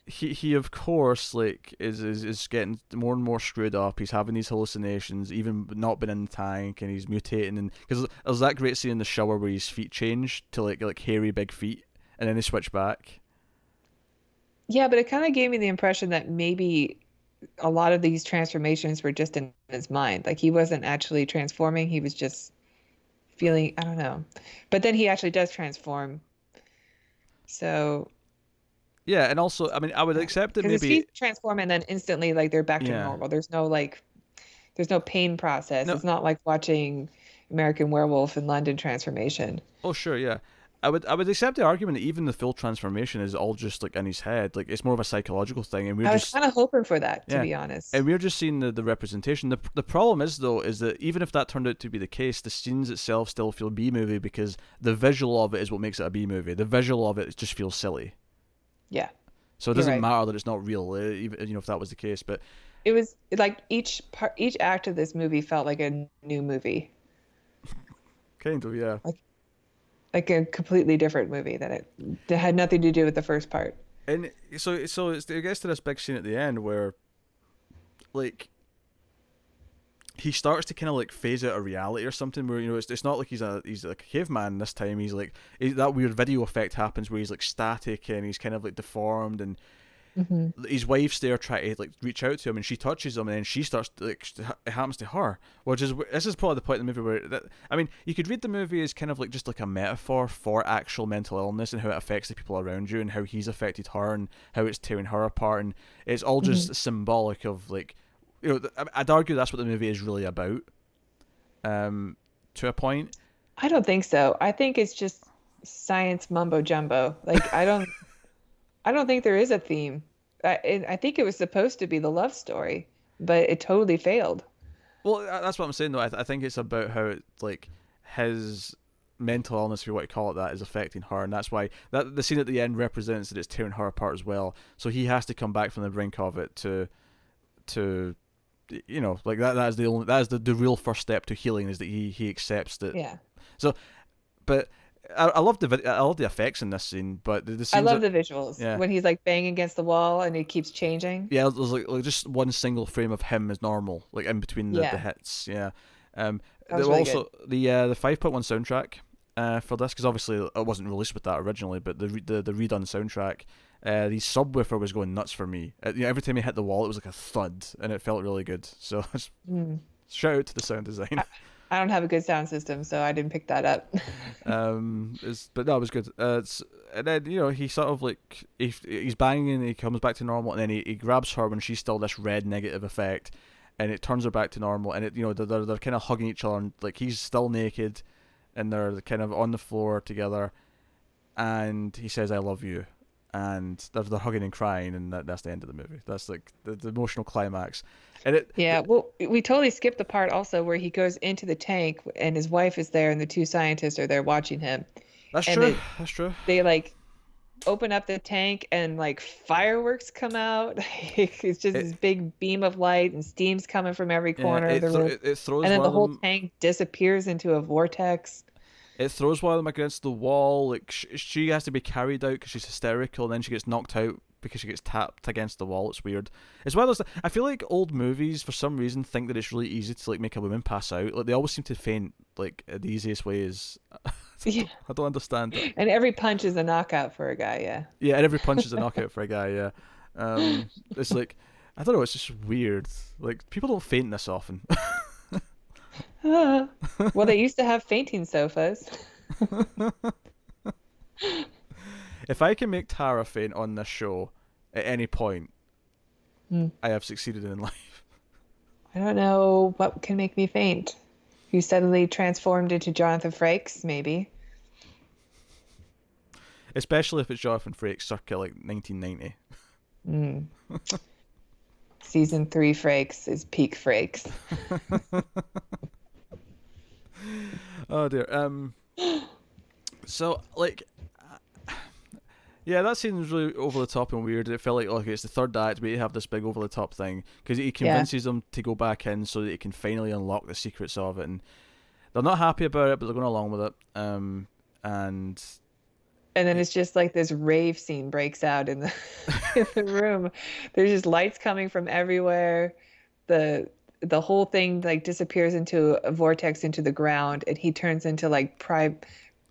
he he of course like is, is is getting more and more screwed up. He's having these hallucinations, even not been in the tank, and he's mutating. And because there's that great scene in the shower where his feet change to like like hairy big feet, and then they switch back. Yeah, but it kind of gave me the impression that maybe a lot of these transformations were just in his mind. Like he wasn't actually transforming, he was just feeling, I don't know. But then he actually does transform. So yeah, and also, I mean, I would accept it maybe he transform and then instantly like they're back to yeah. normal. There's no like there's no pain process. No. It's not like watching American Werewolf in London transformation. Oh, sure, yeah. I would I would accept the argument that even the full transformation is all just like in his head, like it's more of a psychological thing, and we're I was kind of hoping for that, to yeah. be honest. And we're just seeing the, the representation. the The problem is though, is that even if that turned out to be the case, the scenes itself still feel B movie because the visual of it is what makes it a B movie. The visual of it just feels silly. Yeah. So it doesn't right. matter that it's not real, eh, even you know if that was the case, but it was like each part, each act of this movie felt like a new movie. kind of, yeah. Like like a completely different movie that it had nothing to do with the first part. And so so it gets to this big scene at the end where like he starts to kind of like phase out a reality or something where you know it's, it's not like he's a he's like a caveman this time he's like that weird video effect happens where he's like static and he's kind of like deformed and Mm-hmm. His wife's there trying to like reach out to him, and she touches him, and then she starts to, like it happens to her. Which is this is probably the point of the movie where that I mean you could read the movie as kind of like just like a metaphor for actual mental illness and how it affects the people around you, and how he's affected her, and how it's tearing her apart, and it's all just mm-hmm. symbolic of like you know I'd argue that's what the movie is really about. Um, to a point. I don't think so. I think it's just science mumbo jumbo. Like I don't. I don't think there is a theme. I, I think it was supposed to be the love story, but it totally failed. Well, uh, that's what I'm saying though. I, th- I think it's about how it, like his mental illness, if you want to call it that, is affecting her, and that's why that the scene at the end represents that it's tearing her apart as well. So he has to come back from the brink of it to, to, you know, like that. That is the only that is the, the real first step to healing is that he he accepts that. Yeah. So, but I, I love the I love the effects in this scene, but the, the I love the visuals yeah. when he's like banging against the wall and he keeps changing. Yeah, there's like, like just one single frame of him is normal, like in between the, yeah. the hits. Yeah, um, really also good. the uh, the five point one soundtrack uh, for this because obviously it wasn't released with that originally, but the the, the redone soundtrack. Uh, the subwoofer was going nuts for me. Uh, you know, every time he hit the wall, it was like a thud, and it felt really good. So, mm. shout out to the sound design. I don't have a good sound system, so I didn't pick that up. um, but no, it was good. Uh, and then you know he sort of like he, he's banging he comes back to normal, and then he, he grabs her when she's still this red negative effect, and it turns her back to normal, and it you know they're they're, they're kind of hugging each other, and like he's still naked, and they're kind of on the floor together, and he says I love you, and they're, they're hugging and crying, and that, that's the end of the movie. That's like the, the emotional climax, and it Yeah, well, we totally skipped the part also where he goes into the tank and his wife is there and the two scientists are there watching him. that's and true. it- that's true. They like open up the tank and like fireworks come out. it's just It- this big beam of light and steam's coming from every Yeah, corner it, of the thro- room. it, it throws And then the whole them- tank disappears into a vortex. It throws one of them against the wall. Like sh- she has to be carried out because she's hysterical, and then she gets knocked out because she gets tapped against the wall. It's weird. As well as those. I feel like old movies, for some reason, think that it's really easy to like make a woman pass out. Like they always seem to faint. Like the easiest way is. Yeah. I don't understand it. And every punch is a knockout for a guy, yeah. Yeah, and every punch is a knockout for a guy. Yeah, um, it's like I don't know. It's just weird. Like people don't faint this often. Well, they used to have fainting sofas. If I can make Tara faint on this show at any point, Hmm. I have succeeded in life. I don't know what can make me faint. You suddenly transformed into Jonathan Frakes, maybe. Especially if it's Jonathan Frakes circa like 1990. Mm. Season three Frakes is peak Frakes. Oh dear. Um. So like, yeah, that seems really over the top and weird. It felt like okay, it's the third act, but you have this big over the top thing because he convinces them to go back in so that he can finally unlock the secrets of it, and they're not happy about it, but they're going along with it. Um. And And then it's just like this rave scene breaks out in the in the room. There's just lights coming from everywhere. The the whole thing like disappears into a vortex into the ground and he turns into like pri-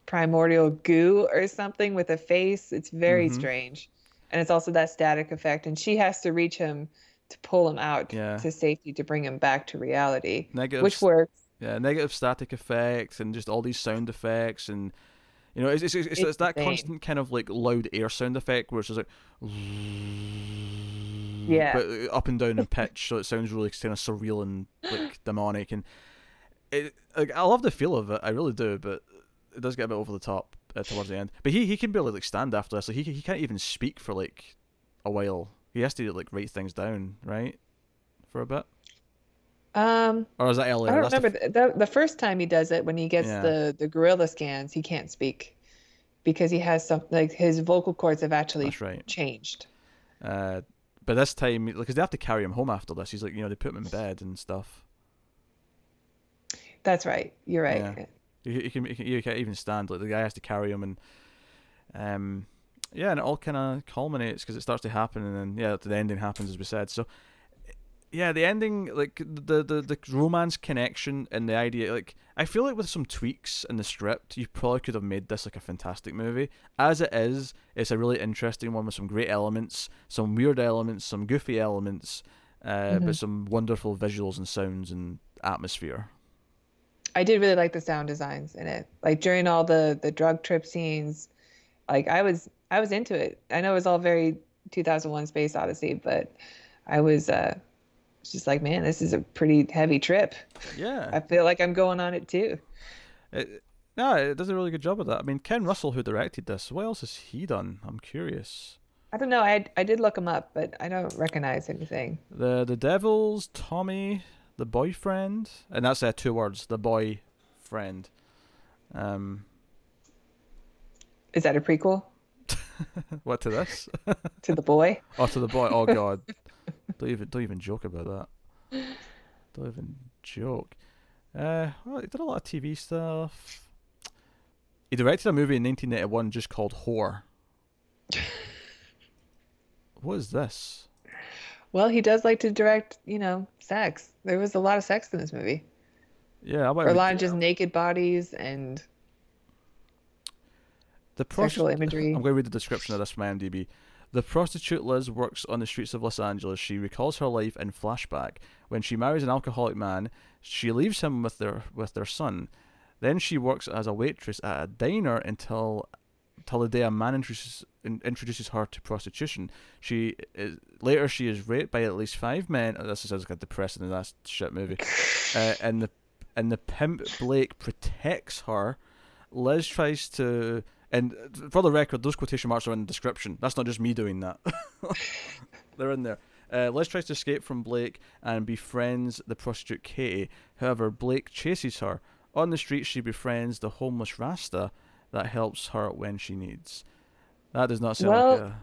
primordial goo or something with a face. It's very Mhm. strange. And it's also that static effect and she has to reach him to pull him out Yeah. to safety to bring him back to reality, negative. which works. Yeah, negative static effects and just all these sound effects and you know it's it's, it's, it's, It's that constant kind of like loud air sound effect where it's just like Yeah. but uh, up and down in pitch so it sounds really kind of surreal and like demonic and it like I love the feel of it I really do but it does get a bit over the top uh, towards the end but he he can barely like stand after this like he he can't even speak for like a while he has to like write things down right for a bit Um or is that earlier I don't That's remember the, the, the first time he does it when he gets Yeah. the the gorilla scans. He can't speak because he has some like his vocal cords have actually That's right. changed. Uh, but this time, because they have to carry him home after this, he's like, you know, they put him in bed and stuff. That's right. You're right. Yeah. He can, he can, he can't even stand. Like the guy has to carry him, and um, yeah, and it all kind of culminates because it starts to happen, and then yeah, the ending happens as we said. So yeah, the ending, like the the the romance connection and the idea, like I feel like with some tweaks in the script, you probably could have made this like a fantastic movie. As it is, it's a really interesting one with some great elements, some weird elements, some goofy elements, uh, Mhm. but some wonderful visuals and sounds and atmosphere. I did really like the sound designs in it. Like during all the the drug trip scenes, like I was I was into it. I know it was all very 2001 Space Odyssey, but I was uh just like, man, this is a pretty heavy trip. Yeah, I feel like I'm going on it too. It, no, it does a really good job of that. I mean, Ken Russell, who directed this, what else has he done? I'm curious. I don't know. I I did look him up, but I don't recognize anything. The the Devils, Tommy, the boyfriend, and that's uh, two words. The boy friend. Um, Is that a prequel what to this? to the boy? oh, to the boy. Oh God, don't even don't even joke about that. Don't even joke. Uh, well, he did a lot of TV stuff. He directed a movie in 1991 just called Whore. what is this? Well, he does like to direct, you know, sex. There was a lot of sex in this movie, Yeah, or a lot of just naked bodies and the pros- sexual imagery. I'm going to read the description of this from IMDb. The prostitute Liz works on the streets of Los Angeles. She recalls her life in flashback. When she marries an alcoholic man, she leaves him with their with their son. Then she works as a waitress at a diner until till the day a man introduces in, introduces her to prostitution. She is, later she is raped by at least five men. Oh, this sounds like a depressing that shit movie. Uh, and the and the pimp Blake protects her. Liz tries to and for the record, those quotation marks are in the description. That's not just me doing that. They're in there. Uh, Liz tries to escape from Blake and befriends the prostitute Katie. However, Blake chases her. On the street, she befriends the homeless Rasta that helps her when she needs. That does not sound Well, like a.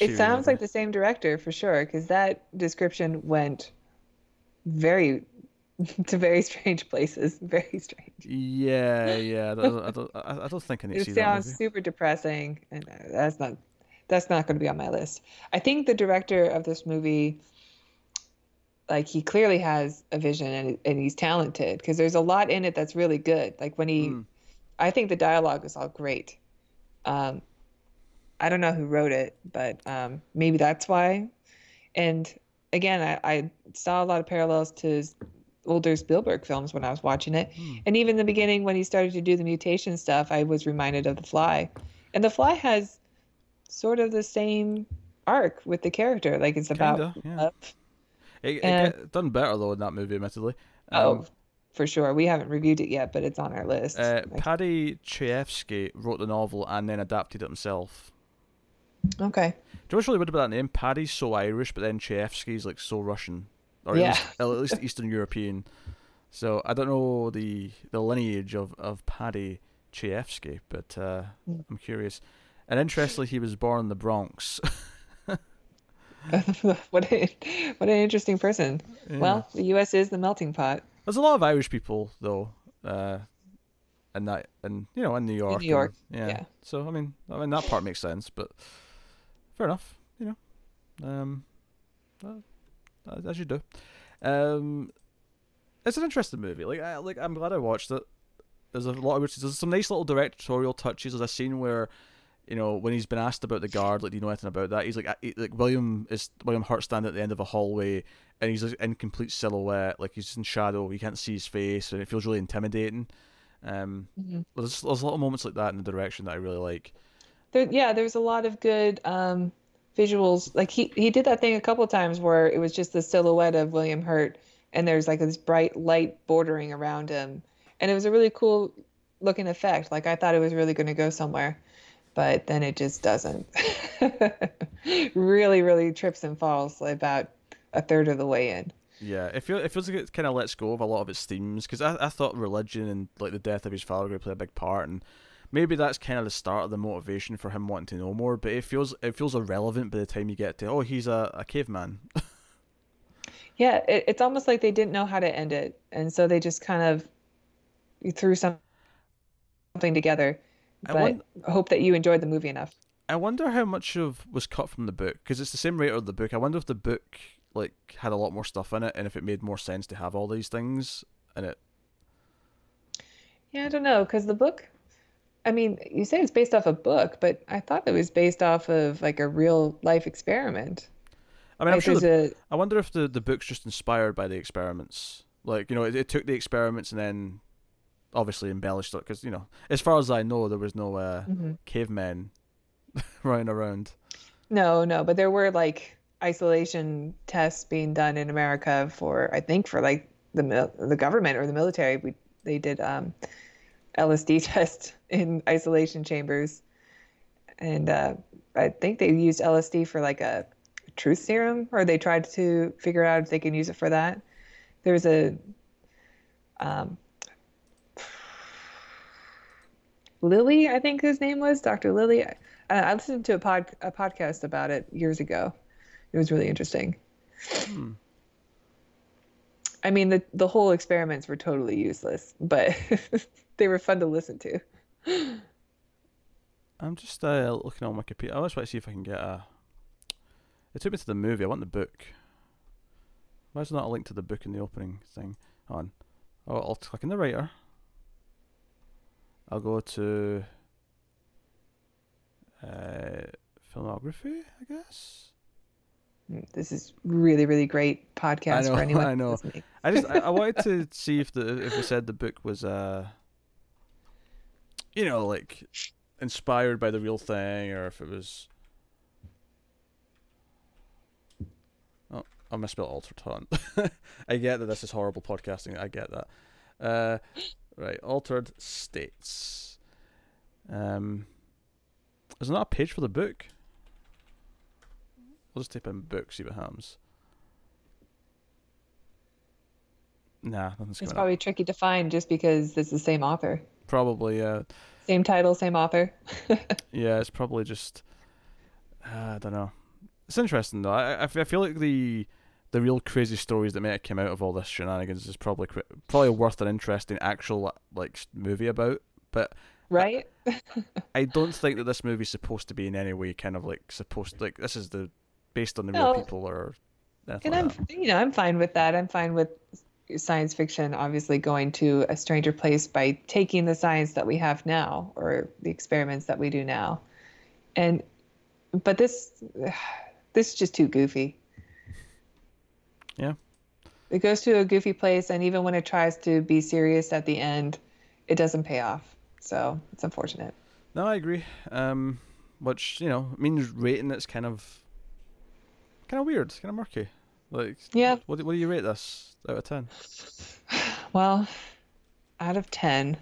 It sounds like the same director for sure, because that description went very to very strange places. Very strange. Yeah, yeah. I don't, I don't, I don't think I need to It see that sounds super depressing, and uh, that's not that's not going to be on my list. I think the director of this movie, like he clearly has a vision and and he's talented because there's a lot in it that's really good. Like when he, Mm. I think the dialogue is all great. Um, I don't know who wrote it, but um, maybe that's why. And again, I, I saw a lot of parallels to older Spielberg films when I was watching it. Hmm. And even in the beginning, when he started to do the mutation stuff, I was reminded of The Fly. And The Fly has sort of the same arc with the character. Like it's about Kinda, yeah. love. It, it and- done better though in that movie, admittedly. oh, Um, for sure. We haven't reviewed it yet, but it's on our list. Uh, Paddy Chayefsky wrote the novel and then adapted it himself. okay. Do you know what's really weird about that name? Paddy's so Irish, but then Chayefsky's like so Russian, or Yeah. at, least, at least Eastern European. So I don't know the the lineage of of Paddy Chayefsky, but uh, Mm. I'm curious. And interestingly, he was born in the Bronx. what a, what an interesting person. Yeah. Well, the U.S. is the melting pot. There's a lot of Irish people though, uh, in that, and you know, in New York. and- York, yeah. yeah. So I mean, I mean that part makes sense, but fair enough. You know, um, uh, as you do. Um, it's an interesting movie. Like, I, like I'm glad I watched it. There's a lot of there's some nice little directorial touches. There's a scene where, you know, when he's been asked about the guard, like, do you know anything about that? He's like, he- like William is William Hurt standing at the end of a hallway, and he's like, in complete silhouette, like he's in shadow. You can't see his face, and it feels really intimidating. Um, Mhm. there's there's little moments like that in the direction that I really like. There, yeah, there's a lot of good um, visuals. Like he he did that thing a couple times where it was just the silhouette of William Hurt, and there's like this bright light bordering around him, and it was a really cool looking effect. Like I thought it was really going to go somewhere, but then it just doesn't. really, really trips and falls about a third of the way in. Yeah, it feels it feels like it kind of lets go of a lot of its themes because I I thought religion and like the death of his father would play a big part, and maybe that's kind of the start of the motivation for him wanting to know more. But it feels it feels irrelevant by the time you get to oh he's a, a caveman. Yeah, it, it's almost like they didn't know how to end it, and so they just kind of threw some- something together. I But won- hope that you enjoyed the movie enough. I wonder how much of was cut from the book because it's the same writer of the book. I wonder if the book like had a lot more stuff in it and if it made more sense to have all these things in it. Yeah, I don't know, because the book, I mean, you say it's based off a book, but I thought it was based off of like a real life experiment. I mean, I'm sure. The, a I wonder if the the book's just inspired by the experiments. Like you know, it, it took the experiments and then obviously embellished it because you know, as far as I know, there was no uh, Mhm. cavemen running around. no, no, but there were like isolation tests being done in America for, I think, for like the mil the government or the military. We they did um, LSD tests in isolation chambers, and uh, I think they used LSD for like a truth serum, or they tried to figure out if they can use it for that. There's a um, Lilly, I think his name was Dr. Lilly. I, I listened to a pod a podcast about it years ago. It was really interesting. Hmm. I mean, the the whole experiments were totally useless, but they were fun to listen to. I'm just uh, looking on Wikipedia. I just want to see if I can get a. It took me to the movie. I want the book. Why is there not a link to the book in the opening thing? On. Oh, I'll click in the writer. I'll go to uh, filmography, I guess. Mm, This is really, really great podcast know, for anyone I know. listening. I just I, I wanted to see if the if it said the book was uh you know like inspired by the real thing or if it was oh I misspelled altered taunt. I get that this is horrible podcasting. I get that. Uh, right, altered states. Um, is there not a page for the book? I'll just type in book, see what happens. Nah, nothing's It's coming up. probably tricky to find just because it's the same author. Probably, yeah. Same title, same author. Yeah, it's probably just. Uh, I don't know. It's interesting though. I, I f- I feel like the the real crazy stories that may have come out of all this shenanigans is probably probably worth an interesting actual like movie about. But right? I don't think that this movie's supposed to be in any way kind of like supposed like this is the based on the No. real people or. And I'm, that. you know, I'm fine with that. I'm fine with science fiction obviously going to a stranger place by taking the science that we have now or the experiments that we do now. And but this this is just too goofy. Yeah. It goes to a goofy place and even when it tries to be serious at the end, it doesn't pay off. So, it's unfortunate. No, I agree. Um, which you know means rating it's kind of kind of weird, It's kind of murky. Like, Yeah. What do- what do you rate this out of ten? Well, out of 10,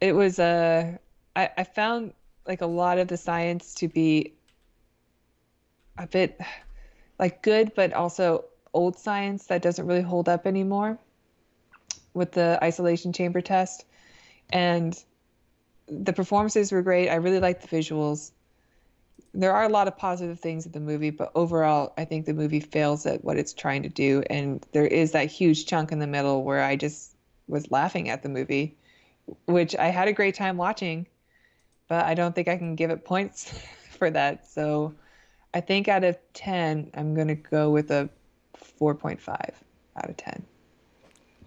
it was uh, I, I found like a lot of the science to be a bit like good, but also old science that doesn't really hold up anymore with the isolation chamber test. And the performances were great. I really liked the visuals. There are a lot of positive things in the movie, but overall, I think the movie fails at what it's trying to do. And there is that huge chunk in the middle where I just was laughing at the movie, which I had a great time watching, but I don't think I can give it points for that. So I think out of 10, I'm going to go with a 4.5 out of 10.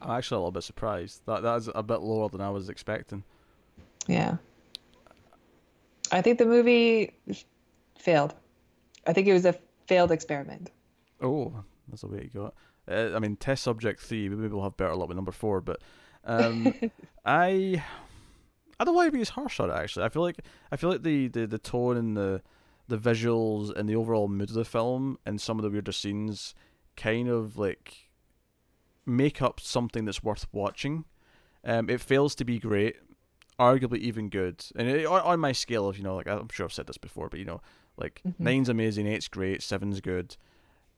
I'm actually a little bit surprised. That that is a bit lower than I was expecting. Yeah. I think the movie failed. I think it was a failed experiment. Oh, that's the way you got. Uh, I mean, test subject three. Maybe we'll have better luck with number four, but um, I I don't want to be as harsh on it. Actually, I feel like I feel like the, the, the tone and the the visuals and the overall mood of the film and some of the weirder scenes kind of like make up something that's worth watching. Um, it fails to be great, arguably even good, and it, on, on my scale of you know like I'm sure I've said this before, but you know like Mhm. nine's amazing, eight's great, seven's good.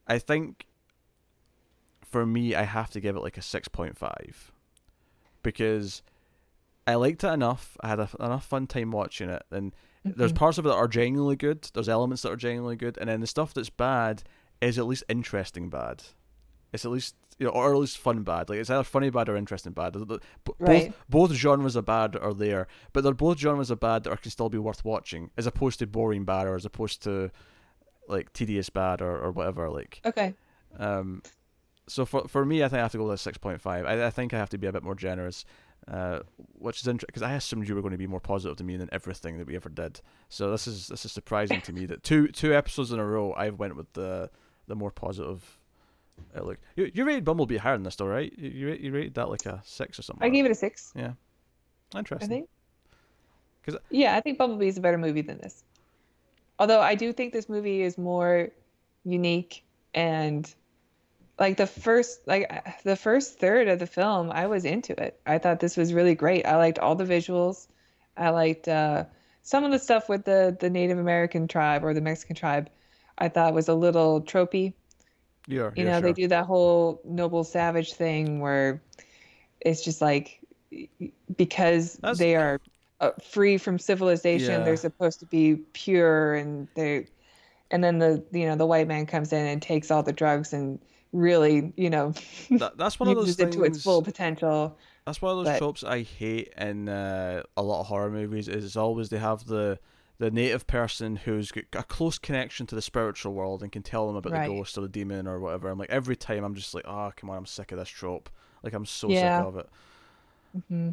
I think for me, I have to give it like a six point five because I liked it enough. I had a, enough fun time watching it, and there's Mhm. parts of it that are genuinely good. There's elements that are genuinely good, and then the stuff that's bad is at least interesting bad. It's at least you know, or at least fun bad. Like it's either funny bad or interesting bad. The- Right. Both both genres of bad are there, but they're both genres of bad that are, can still be worth watching, as opposed to boring bad or as opposed to like tedious bad or, or whatever. Like Okay. um, so for for me, I think I have to go with a six point five. I, I think I have to be a bit more generous, uh, which is interesting because I assumed you were going to be more positive to me than everything that we ever did. So this is this is surprising to me that two two episodes in a row I've went with the the more positive. Outlook. You you rated Bumblebee higher than this, though, right? You you, you rated that like a six or something. I gave it a six, Yeah, I interesting. think. 'Cause- yeah, I think Bumblebee is a better movie than this. Although I do think this movie is more unique and like the first like the first third of the film, I was into it. I thought this was really great. I liked all the visuals. I liked uh, some of the stuff with the the Native American tribe or the Mexican tribe. I thought was a little tropey. Yeah, You yeah, know, sure. they do that whole noble savage thing where it's just like because That's- they are uh, free from civilization, Yeah. they're supposed to be pure and they and then the you know the white man comes in and takes all the drugs and really you know That, that's one of those things. it to its full potential. That's one of those But- tropes I hate in uh, a lot of horror movies. Is always they have the the native person who's got a close connection to the spiritual world and can tell them about Right. the ghost or the demon or whatever. I'm like every time I'm just like, oh come on, I'm sick of this trope. Like I'm so Yeah. sick of it. hmm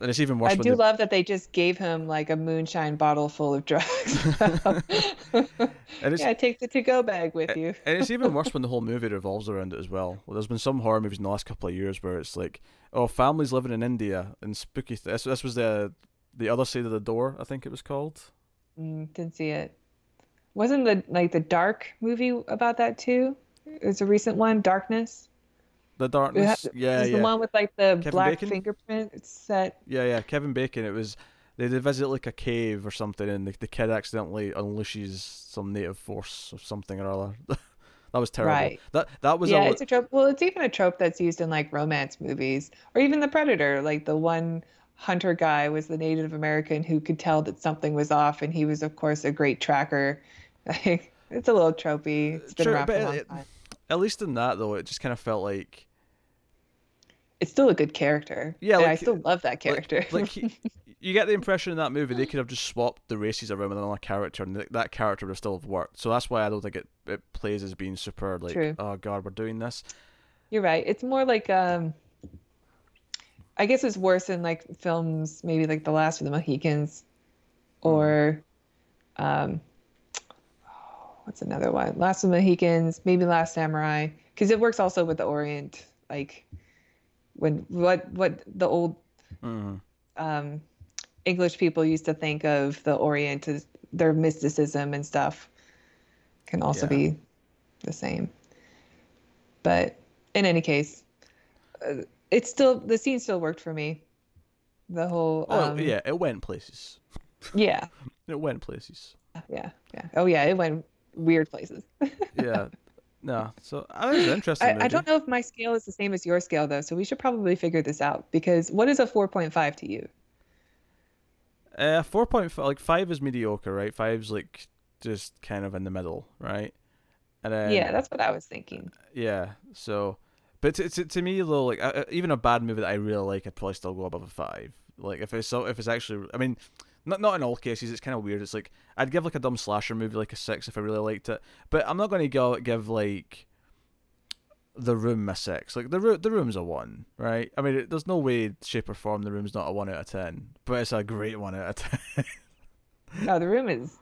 and it's even worse. I do they- love that they just gave him like a moonshine bottle full of drugs. and yeah, take the to-go bag with you. and it's even worse when the whole movie revolves around it as well. well. There's been some horror movies in the last couple of years where it's like, oh, families living in India and spooky. Th- this, this was the the other side of the door, I think it was called. Mm, didn't see it. Wasn't the like the Dark movie about that too? It was a recent one, Darkness. The darkness. had- yeah, yeah, the one with like the Kevin black Bacon? fingerprint set. yeah, yeah. Kevin Bacon. It was they they visit like a cave or something, and the, the kid accidentally unleashes some native force of something or other. that was terrible. Right. That that was yeah, a, it's a trope. Well, it's even a trope that's used in like romance movies or even The Predator. Like the one hunter guy was the Native American who could tell that something was off, and he was, of course, a great tracker. Like it's a little tropey. It's been Sure, around for a long it- time. at least in that though, it just kind of felt like It's still a good character. Yeah, and I still love that character. like he, you get the impression in that movie they could have just swapped the races around with another character and th- that character would still have worked so that's why i don't think it, it plays as being super like True. oh god we're doing this You're right. It's more like um I guess it's worse in like films maybe like The Last of the Mohicans or um what's another one? Last of the Mohicans, maybe Last Samurai because it works also with the Orient like when what what the old Mhm. um English people used to think of the Orient as their mysticism and stuff can also Yeah. be the same. But in any case, uh, it's still the scene still worked for me. The whole oh um, yeah it went places yeah it went places yeah yeah oh yeah it went weird places. yeah no so I think it's interesting I, I don't know if my scale is the same as your scale though, so we should probably figure this out because what is a four point five to you? uh 4.5 like 5 is mediocre right 5's like just kind of in the middle right and then yeah, that's what I was thinking. Yeah. So, but to, to, to me though, like uh, uh, even a bad movie that I really like, I'd probably still go above a five. Like if it's so, if it's actually, I mean, not not in all cases. It's kind of weird. It's like I'd give like a dumb slasher movie like a six if I really liked it, but I'm not going to go give like the room a six. Like the room, the room's a one, right? I mean, it, there's no way, shape, or form the room's not a one out of ten, but it's a great one out of ten. no, the room is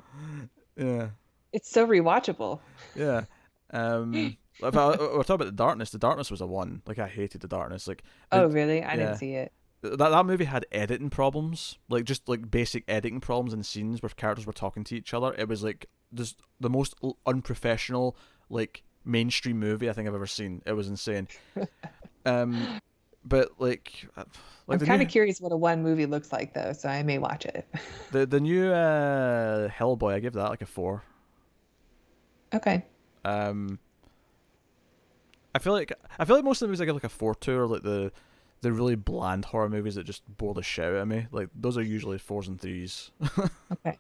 yeah. it's so rewatchable. Yeah. Um, if I, we're talking about the darkness. The darkness was a one. Like I hated the darkness. Like Oh, really? I yeah. didn't see it. That that movie had editing problems, like just like basic editing problems in scenes where characters were talking to each other. It was like just the most unprofessional, like mainstream movie I think I've ever seen. It was insane. um, but like, uh, like I'm kind of curious what a one movie looks like though, so I may watch it. the the new uh Hellboy, I give that like a four. Okay. Um, I feel like I feel like most of the movies I give like a four to or like the the really bland horror movies that just bore the shit out of me. Like those are usually fours and threes. Okay.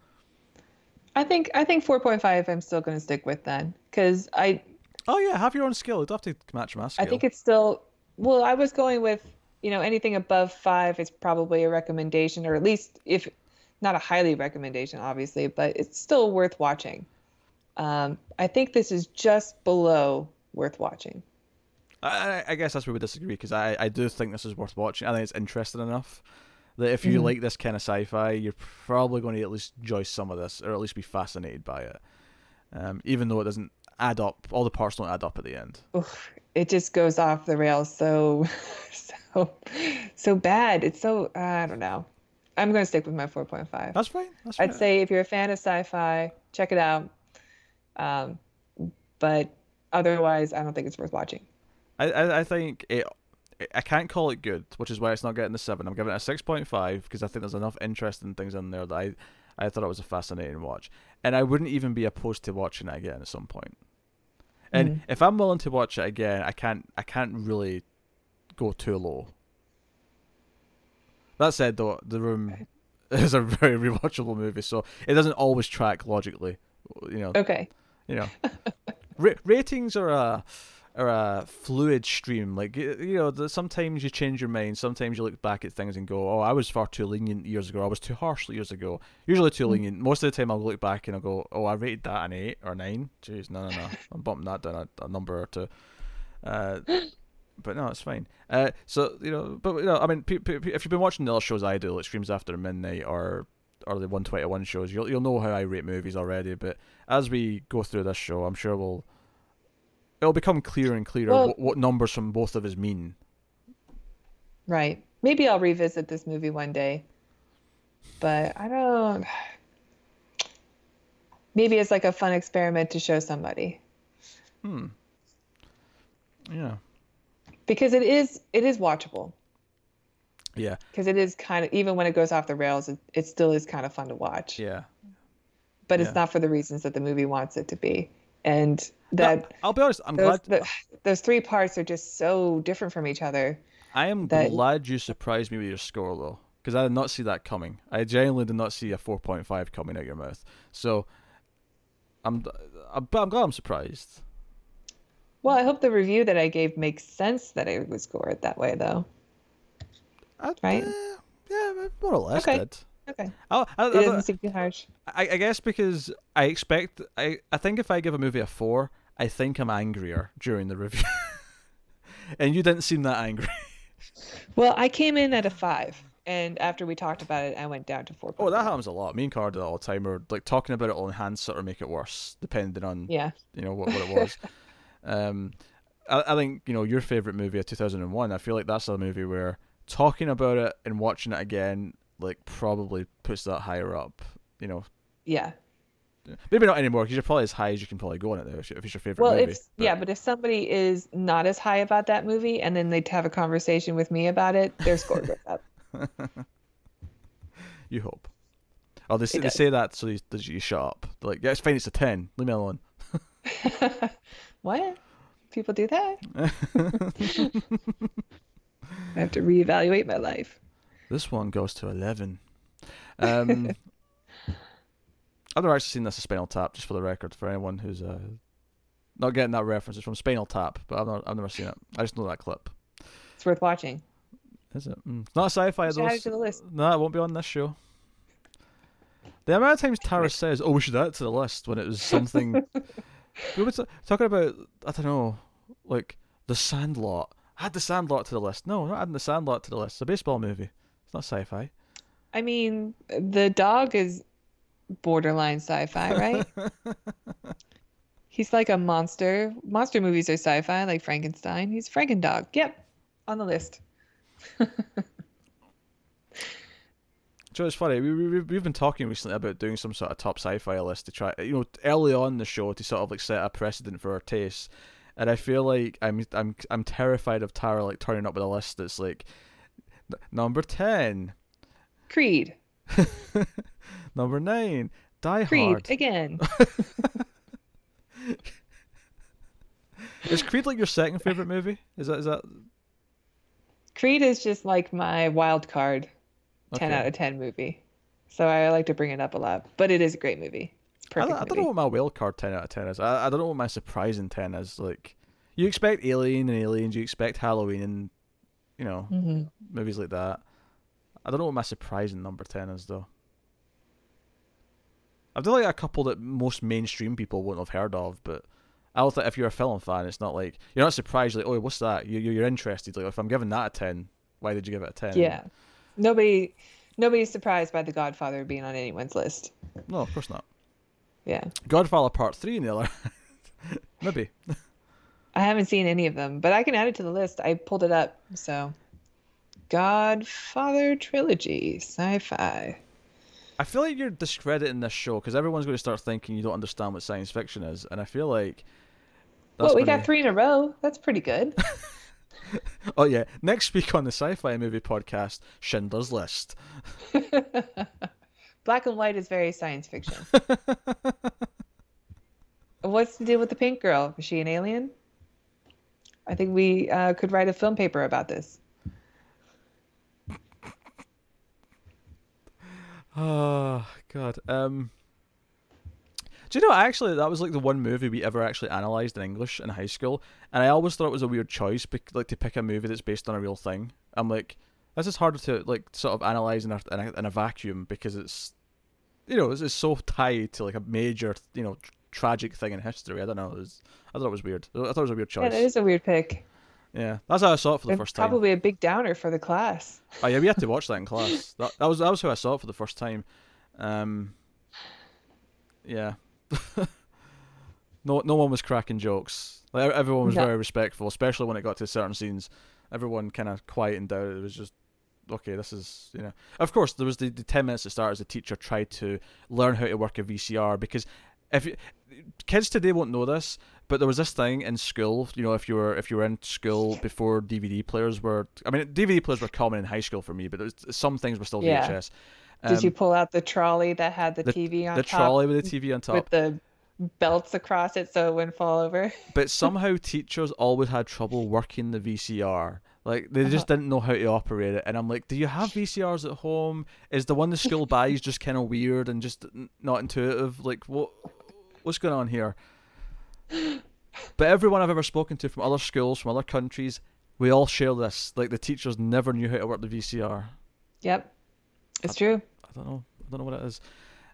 I think I think 4.5 I'm still going to stick with then cuz I oh yeah, have your own scale. You don't have to match my scale. I think it's still well, I was going with, you know, anything above 5 is probably a recommendation or at least if not a highly recommendation obviously, but it's still worth watching. Um I think this is just below worth watching. I, I- guess that's where we disagree because I, I do think this is worth watching. I think it's interesting enough that if you Mhm. like this kind of sci-fi, you're probably going to at least enjoy some of this, or at least be fascinated by it. Um, even though it doesn't add up, all the parts don't add up at the end. Oof, it just goes off the rails so so so bad. It's so I don't know. I'm going to stick with my 4.5. That's fine. That's fine. I'd say if you're a fan of sci-fi, check it out. Um, but otherwise, I don't think it's worth watching. I, I, I think it. I can't call it good, which is why it's not getting the seven. I'm giving it a six point five because I think there's enough interesting things in there that I, I thought it was a fascinating watch, and I wouldn't even be opposed to watching it again at some point. And Mhm. if I'm willing to watch it again, I can't. I can't really go too low. That said, though, The Room is a very rewatchable movie, so it doesn't always track logically. You know, Okay. you know, Ra- ratings are a are a fluid stream. Like you know, sometimes you change your mind. Sometimes you look back at things and go, "Oh, I was far too lenient years ago. I was too harsh years ago." Usually too Mm. lenient. Most of the time, I'll look back and I'll go, "Oh, I rated that an eight or nine. Jeez, no, no, no. I'm bumping that down a, a number or two. Uh, but no, it's fine. Uh, so you know, but you know, I mean, pe- pe- pe- if you've been watching the other shows I do, like Screams After Midnight or or the one twenty one shows, you'll you'll know how I rate movies already. But as we go through this show, I'm sure we'll it'll become clearer and clearer Well- what, what numbers from both of us mean. Right. Maybe I'll revisit this movie one day. But I don't. Maybe it's like a fun experiment to show somebody Hmm. Yeah. because it is it is watchable Yeah. because it is kind of even when it goes off the rails it, it still is kind of fun to watch Yeah. but yeah. it's not for the reasons that the movie wants it to be and No, that I'll be honest. I'm those, glad. the, those three parts are just so different from each other I am that- glad you surprised me with your score though, because I did not see that coming. I genuinely did not see a 4.5 coming out your mouth. So, I'm, I'm, but I'm glad I'm surprised. well i hope the review that i gave makes sense that i would score it that way though I, Right. eh, yeah, more or less Okay. did. Okay I, I, it doesn't seem too harsh I, I guess because I expect I, I think if I give a movie a four, I think I'm angrier during the review. and you didn't seem that angry. well i came in at a five and after we talked about it i went down to four Oh, that happens a lot. Me and Cara do that all the time. Or like talking about it will enhance it or make it worse, depending on yeah you know what, what it was. um, I, I think you know your favorite movie of two thousand and one. I feel like that's a movie where talking about it and watching it again like probably puts that higher up. You know, yeah maybe not anymore because you're probably as high as you can probably go on it though. If it's your favorite Well, movie. if yeah, but if somebody is not as high about that movie and then they'd have a conversation with me about it, their score goes up. You hope. Oh, they say, they say that so you, that you shut up. They're like, yeah, it's fine. It's a ten. Leave me alone. what? People do that? I have to reevaluate my life. This one goes to eleven. Um, I've never actually seen This Is Spinal Tap, just for the record, for anyone who's uh, not getting that reference. It's from Spinal Tap, but I've not, I've never seen it. I just know that clip. It's worth watching. Is it? Mm. It's not sci-fi Should though. add it to the list. No, it won't be on this show. The amount of times Tara says, "Oh, we should add it to the list," when it was something we were t- talking about, I don't know, like the Sandlot. Add the Sandlot to the list. No, we're not adding the Sandlot to the list. It's a baseball movie. Not sci-fi. I mean, the dog is borderline sci-fi, right? He's like a monster. Monster movies are sci-fi, like Frankenstein. He's Franken-dog. Yep, on the list. So it's funny. We, we we've been talking recently about doing some sort of top sci-fi list to try, you know, early on the show to sort of like set a precedent for our tastes. And I feel like I'm I'm I'm terrified of Tara like turning up with a list that's like number ten, Creed. number nine, Die Hard. Creed Hard. again. Is Creed like your second favorite movie? Is that is that Creed is just like my wild card 10 Okay. out of 10 movie. So I like to bring it up a lot. But it is a great movie. I, I don't movie. know what my wild card ten out of ten is. I, I don't know what my surprising ten is. Like, you expect Alien and Aliens, you expect Halloween and you know hmm movies like that. I don't know what my surprising number ten is though. I've done like a couple that most mainstream people wouldn't have heard of, but I don't think if you're a film fan, it's not like you're not surprised. Like, oh, what's that? You you- you're interested. Like, if I'm giving that a ten, why did you give it a ten? Yeah. Nobody nobody's surprised by The Godfather being on anyone's list. No, of course not. Yeah. Godfather Part Three, the maybe. I haven't seen any of them, but I can add it to the list. I pulled it up. So Godfather trilogy, sci-fi. I feel like you're discrediting this show because everyone's going to start thinking you don't understand what science fiction is, and I feel like. Well, we got three in a row. That's pretty good. Oh yeah, next week on the Sci-Fi Movie Podcast, Schindler's List. Black and white is very science fiction. What's the deal with the pink girl? Is she an alien? I think we uh, could write a film paper about this. Oh God. Um. Do you know actually that was like the one movie we ever actually analyzed in English in high school, and I always thought it was a weird choice, like to pick a movie that's based on a real thing. I'm like, this is harder to like sort of analyze in a in a, in a vacuum because it's, you know, it's, it's so tied to like a major, you know, tragic thing in history. I don't know. It was, I thought it was weird. I thought it was a weird choice. Yeah, it is a weird pick. Yeah, that's how I saw it for the It's first time. probably a big downer for the class. Oh yeah, we had to watch that in class. That, that was that was how I saw it for the first time. Um, yeah. no, no one was cracking jokes. Like everyone was No. very respectful, especially when it got to certain scenes. Everyone kind of quietened down. It was just okay. This is you know. Of course, there was the, the ten minutes to start as the teacher tried to learn how to work a VCR because if you, kids today won't know this, but there was this thing in school. You know, if you were if you were in school before DVD players were, I mean, DVD players were common in high school for me, but was, some things were still Yeah. VHS. Did you Um, pull out the trolley that had the, TV on the top trolley with the TV on top? with the belts across it so it wouldn't fall over? but somehow teachers always had trouble working the VCR. Like they Uh-huh. just didn't know how to operate it, and I'm like, "Do you have VCRs at home? Is the one the school buys just kind of weird and just not intuitive? Like what, what's going on here?" But everyone I've ever spoken to from other schools, from other countries, we all share this. Like the teachers never knew how to work the VCR. Yep. It's true. I don't know. I don't know what it is.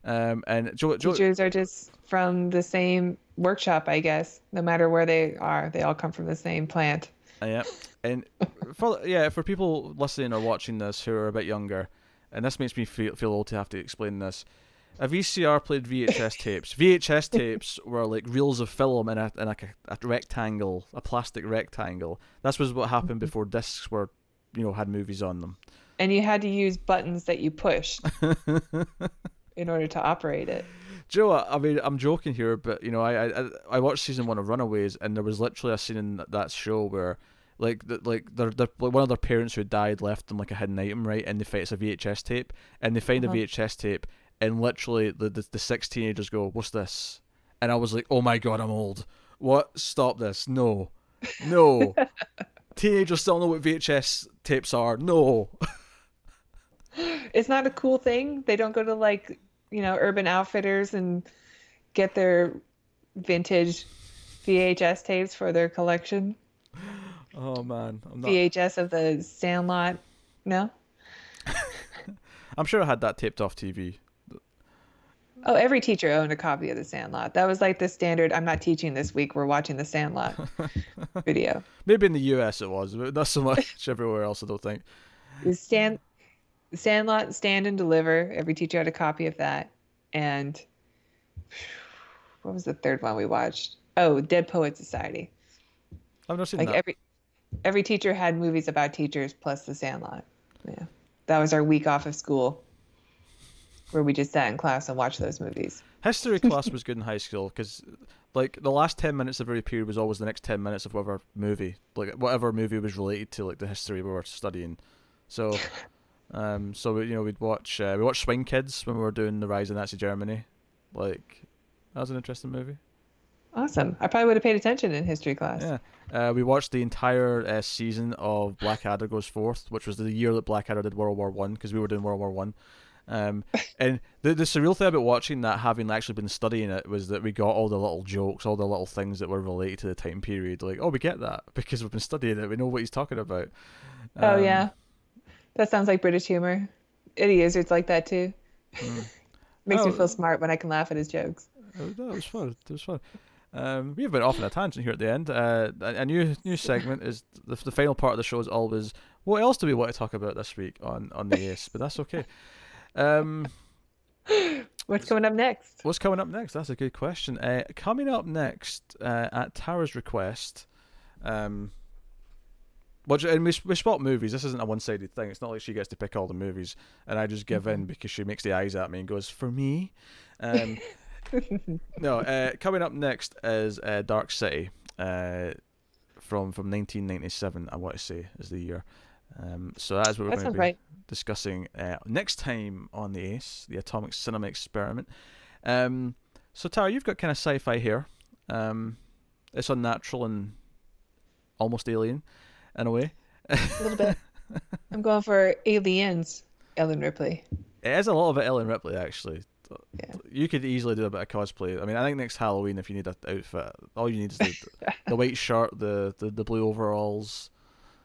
Um, and Joe, Joe, Teachers are just from the same workshop, I guess. No matter where they are, they all come from the same plant. Uh, yeah, and for yeah, for people listening or watching this who are a bit younger, and this makes me feel feel old to have to explain this. A VCR played VHS tapes. VHS tapes were like reels of film in a in like a, a rectangle, a plastic rectangle. This was what happened before discs were, you know, had movies on them. And you had to use buttons that you pushed in order to operate it. Joe, I I mean, I'm joking here, but you know, I I I watched season one of Runaways, and there was literally a scene in that- that show where, like, the, like their their like one of their parents who died left them like a hidden item, right? And they find it's a VHS tape, and they find Uh-huh. a VHS tape, and literally the, the the six teenagers go, "What's this?" And I was like, "Oh my god, I'm old. What? Stop this! No, no." Teenagers still know what VHS tapes are. No. It's not a cool thing. They don't go to like, you know, Urban Outfitters and get their vintage VHS tapes for their collection. Oh man, I'm not. VHS of the Sandlot. No? I'm sure I had that taped off TV. Oh, every teacher owned a copy of The Sandlot. That was like the standard. I'm not teaching this week. We're watching The Sandlot video. Maybe in the US it was, but not so much everywhere else. I don't think. The Stand, Sandlot, Stand and Deliver. Every teacher had a copy of that. And what was the third one we watched? Oh, Dead Poet Society. I've never seen Like that. every every teacher had movies about teachers plus The Sandlot. Yeah, that was our week off of school, where we just sat in class and watched those movies. History class was good in high school because, like, the last ten minutes of every period was always the next ten minutes of whatever movie, like whatever movie was related to like the history we were studying. So, um, so we, you know we'd watch uh, we watched Swing Kids when we were doing the Rise of Nazi Germany. Like, that was an interesting movie. Awesome. I probably would have paid attention in history class. Yeah. Uh, we watched the entire uh, season of Blackadder Goes Forth, which was the year that Blackadder did World War One, because we were doing World War One. Um, and the the surreal thing about watching that, having actually been studying it, was that we got all the little jokes, all the little things that were related to the time period. Like, oh, we get that because we've been studying it. We know what he's talking about. Oh Um, yeah, that sounds like British humor. Eddie Izzard's like that too. Makes me Oh. feel smart when I can laugh at his jokes. It was, it was fun. It was fun. Um, we've been off on a tangent here at the end. Uh, a, a new new segment is the, the final part of the show is always what else do we want to talk about this week on on the Ace, but that's okay. Um, What's coming up next? what's coming up next? That's a good question. Uh, coming up next uh, at Tara's request, um, what and we we spot movies. This isn't a one sided thing. It's not like she gets to pick all the movies and I just give in because she makes the eyes at me and goes for me. Um, no, uh, coming up next is uh, Dark City uh, from from 1997. I want to say is the year. Um, so that is what we're That going to be right. discussing uh, next time on the Ace, the Atomic Cinema Experiment. Um, so Tara, you've got kind of sci-fi here. Um, it's unnatural and almost alien in a way. A little bit. I'm going for Aliens. Ellen Ripley. It is a lot of it Ellen Ripley actually. Yeah. You could easily do a bit of cosplay. I mean, I think next Halloween, if you need an outfit, all you need is the, the white shirt, the, the the blue overalls.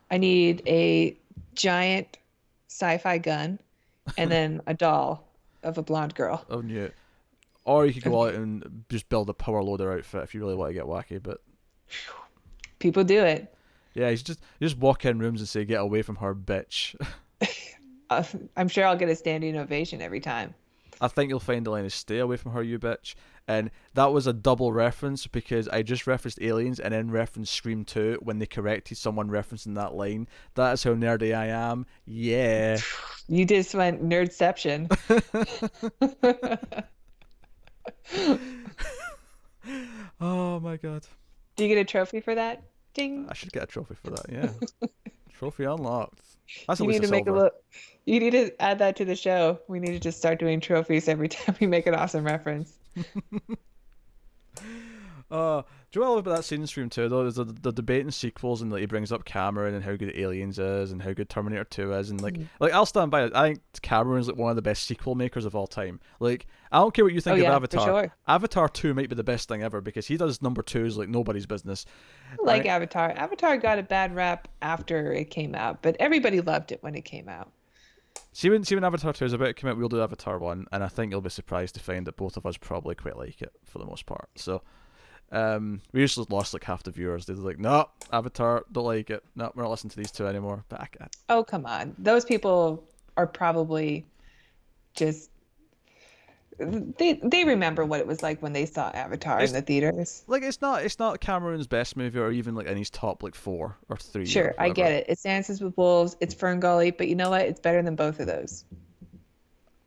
I need a giant sci-fi gun, and then a doll of a blonde girl. Oh new. Or you could go out and just build a power loader outfit if you really want to get wacky. But People do it. Yeah, you just you just walk in rooms and say, "Get away from her, bitch." Uh, I'm sure I'll get a standing ovation every time. I think you'll find the line is "Stay away from her, you bitch," and that was a double reference because I just referenced Aliens and then referenced Scream Two when they corrected someone referencing that line. That is how nerdy I am. Yeah. You just went nerdception. oh my god. Do you get a trophy for that? Ding. I should get a trophy for that. Yeah. trophy unlocked. That's you need to a make a silver. look. You need to add that to the show. We need to just start doing trophies every time we make an awesome reference. Uh, do you know what I love about that scene in Scream 2 though? Is the, the debate in sequels and like he brings up Cameron and how good Aliens is and how good Terminator 2 is and like Mm. like I'll stand by it. I think Cameron's like one of the best sequel makers of all time. Like I don't care what you think oh of yeah, Avatar. sure. Avatar 2 might be the best thing ever because he does number twos like nobody's business. Like Right. Avatar. Avatar got a bad rap after it came out, but everybody loved it when it came out. See when see when Avatar 2 is about to come out, we'll do Avatar 1 and I think you'll be surprised to find that both of us probably quite like it for the most part. So um, we usually lost like half the viewers. They're like, no, Avatar, don't like it. No, we're not listening to these two anymore. I, Oh come on, those people are probably just they they remember what it was like when they saw Avatar It's- in the theaters. like it's not it's not Cameron's best movie or even like in his top like four or three. or Sure, I get it. It's Dances with Wolves, it's Fern Gully, but you know what? It's better than both of those.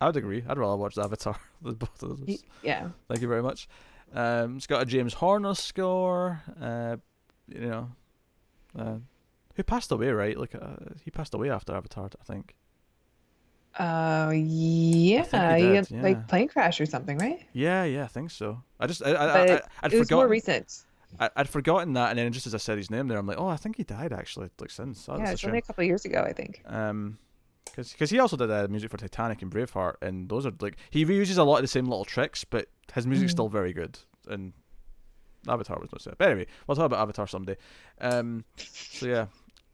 I would agree. I'd rather watch Avatar than both of those. Yeah. Thank you very much. Um, it's got a James Horner score. Uh, you know, uh, who passed away, right? Like uh, he passed away after Avatar, I think. Oh yeah, he he had, yeah. like plane crash or something, right? Yeah, yeah, I think so. I just I, I, But I, I'd it was more recent. I, I'd forgotten that, and then just as I said his name there, I'm like, oh, I think he died actually. Like since. Oh, yeah, it's only a couple of years ago, I think. Um, because he also did uh, music for Titanic and Braveheart, and those are like he reuses a lot of the same little tricks, but his music's Mm. still very good. And Avatar was not so. But anyway, we'll talk about Avatar someday. Um, so yeah,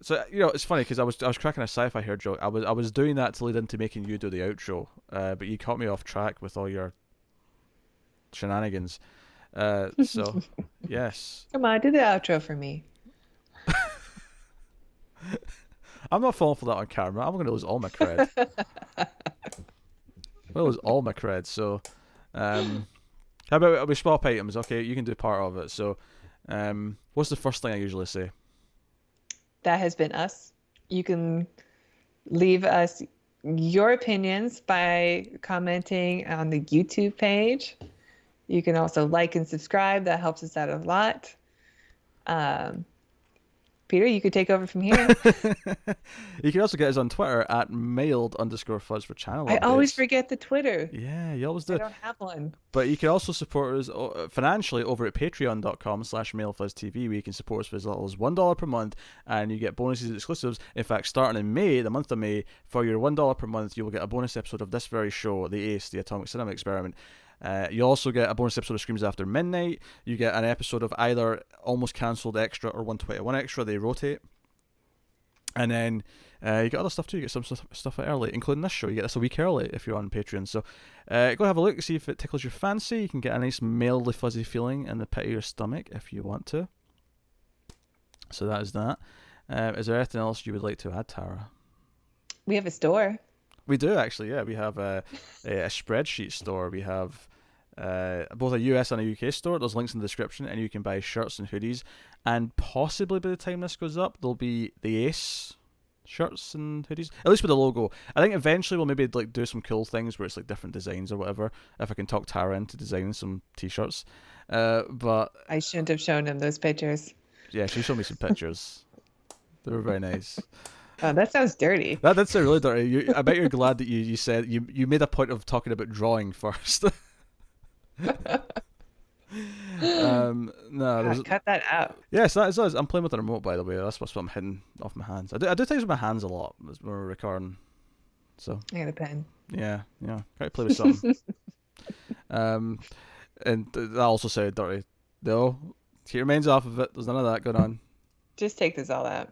so you know it's funny because I was I was cracking a sci-fi here joke. I was I was doing that to lead into making you do the outro, uh, but you caught me off track with all your shenanigans. Uh, so yes, Come on, do the outro for me. I'm not falling for that on camera. I'm going to lose all my cred. I'm going lose all my cred. So, um, how about we swap items? Okay, you can do part of it. So, um, what's the first thing I usually say? That has been us. You can leave us your opinions by commenting on the YouTube page. You can also like and subscribe. That helps us out a lot. Um, Peter, you could take over from here. you can also get us on Twitter at Mild underscore Fuzz for channel. I always forget the Twitter. Yeah, you always do. I do. don't have one. But you can also support us uh, financially over at patreon.com slash mildfuzztv where you can support us for as little as $1 per month and you get bonuses and exclusives. In fact, starting in May, the month of May, for your $1 per month, you will get a bonus episode of this very show, The Ace, The Atomic Cinema Experiment. Uh, you also get a bonus episode of Screams After Midnight. You get an episode of either Almost Cancelled Extra or 121 Extra. They rotate. And then uh, you get other stuff too. You get some stuff, stuff early, including this show. You get this a week early if you're on Patreon. So uh, go have a look, see if it tickles your fancy. You can get a nice mildly fuzzy feeling in the pit of your stomach if you want to. So that is that. Uh, is there anything else you would like to add, Tara? We have a store. We do actually, yeah. We have a, a, a Spreadshirt store. We have uh, both a US and a UK store. There's links in the description, and you can buy shirts and hoodies. And possibly by the time this goes up, there'll be the Ace shirts and hoodies. At least with the logo. I think eventually we'll maybe like do some cool things where it's like different designs or whatever. If I can talk Tara into designing some t-shirts. Uh, but I shouldn't have shown him those pictures. yeah, she showed me some pictures. They were very nice. Oh, that sounds dirty. That did sound really dirty. You, I bet you're glad that you, you said you you made a point of talking about drawing first. Um, no, God, there's, cut that out. yes, that is us. I'm playing with the remote, by the way. That's what's what I'm hitting off my hands. I do, I do things with my hands a lot when we're recording. So I got a pen. yeah, yeah, try to play with something. um, and th- that also sounded dirty. No, keep your minds off of it. There's none of that going on. Just take this all out.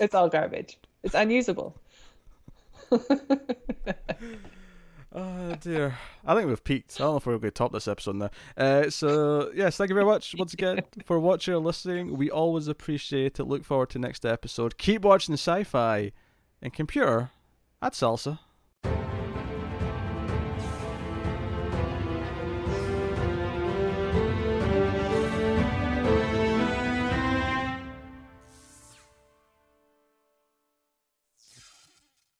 It's all garbage. It's unusable. Oh dear. I think we've peaked. I don't know if we're going to top this episode now. Uh, so yes, thank you very much once again for watching or listening. We always appreciate it. Look forward to next episode. Keep watching the sci-fi and computer at Salsa.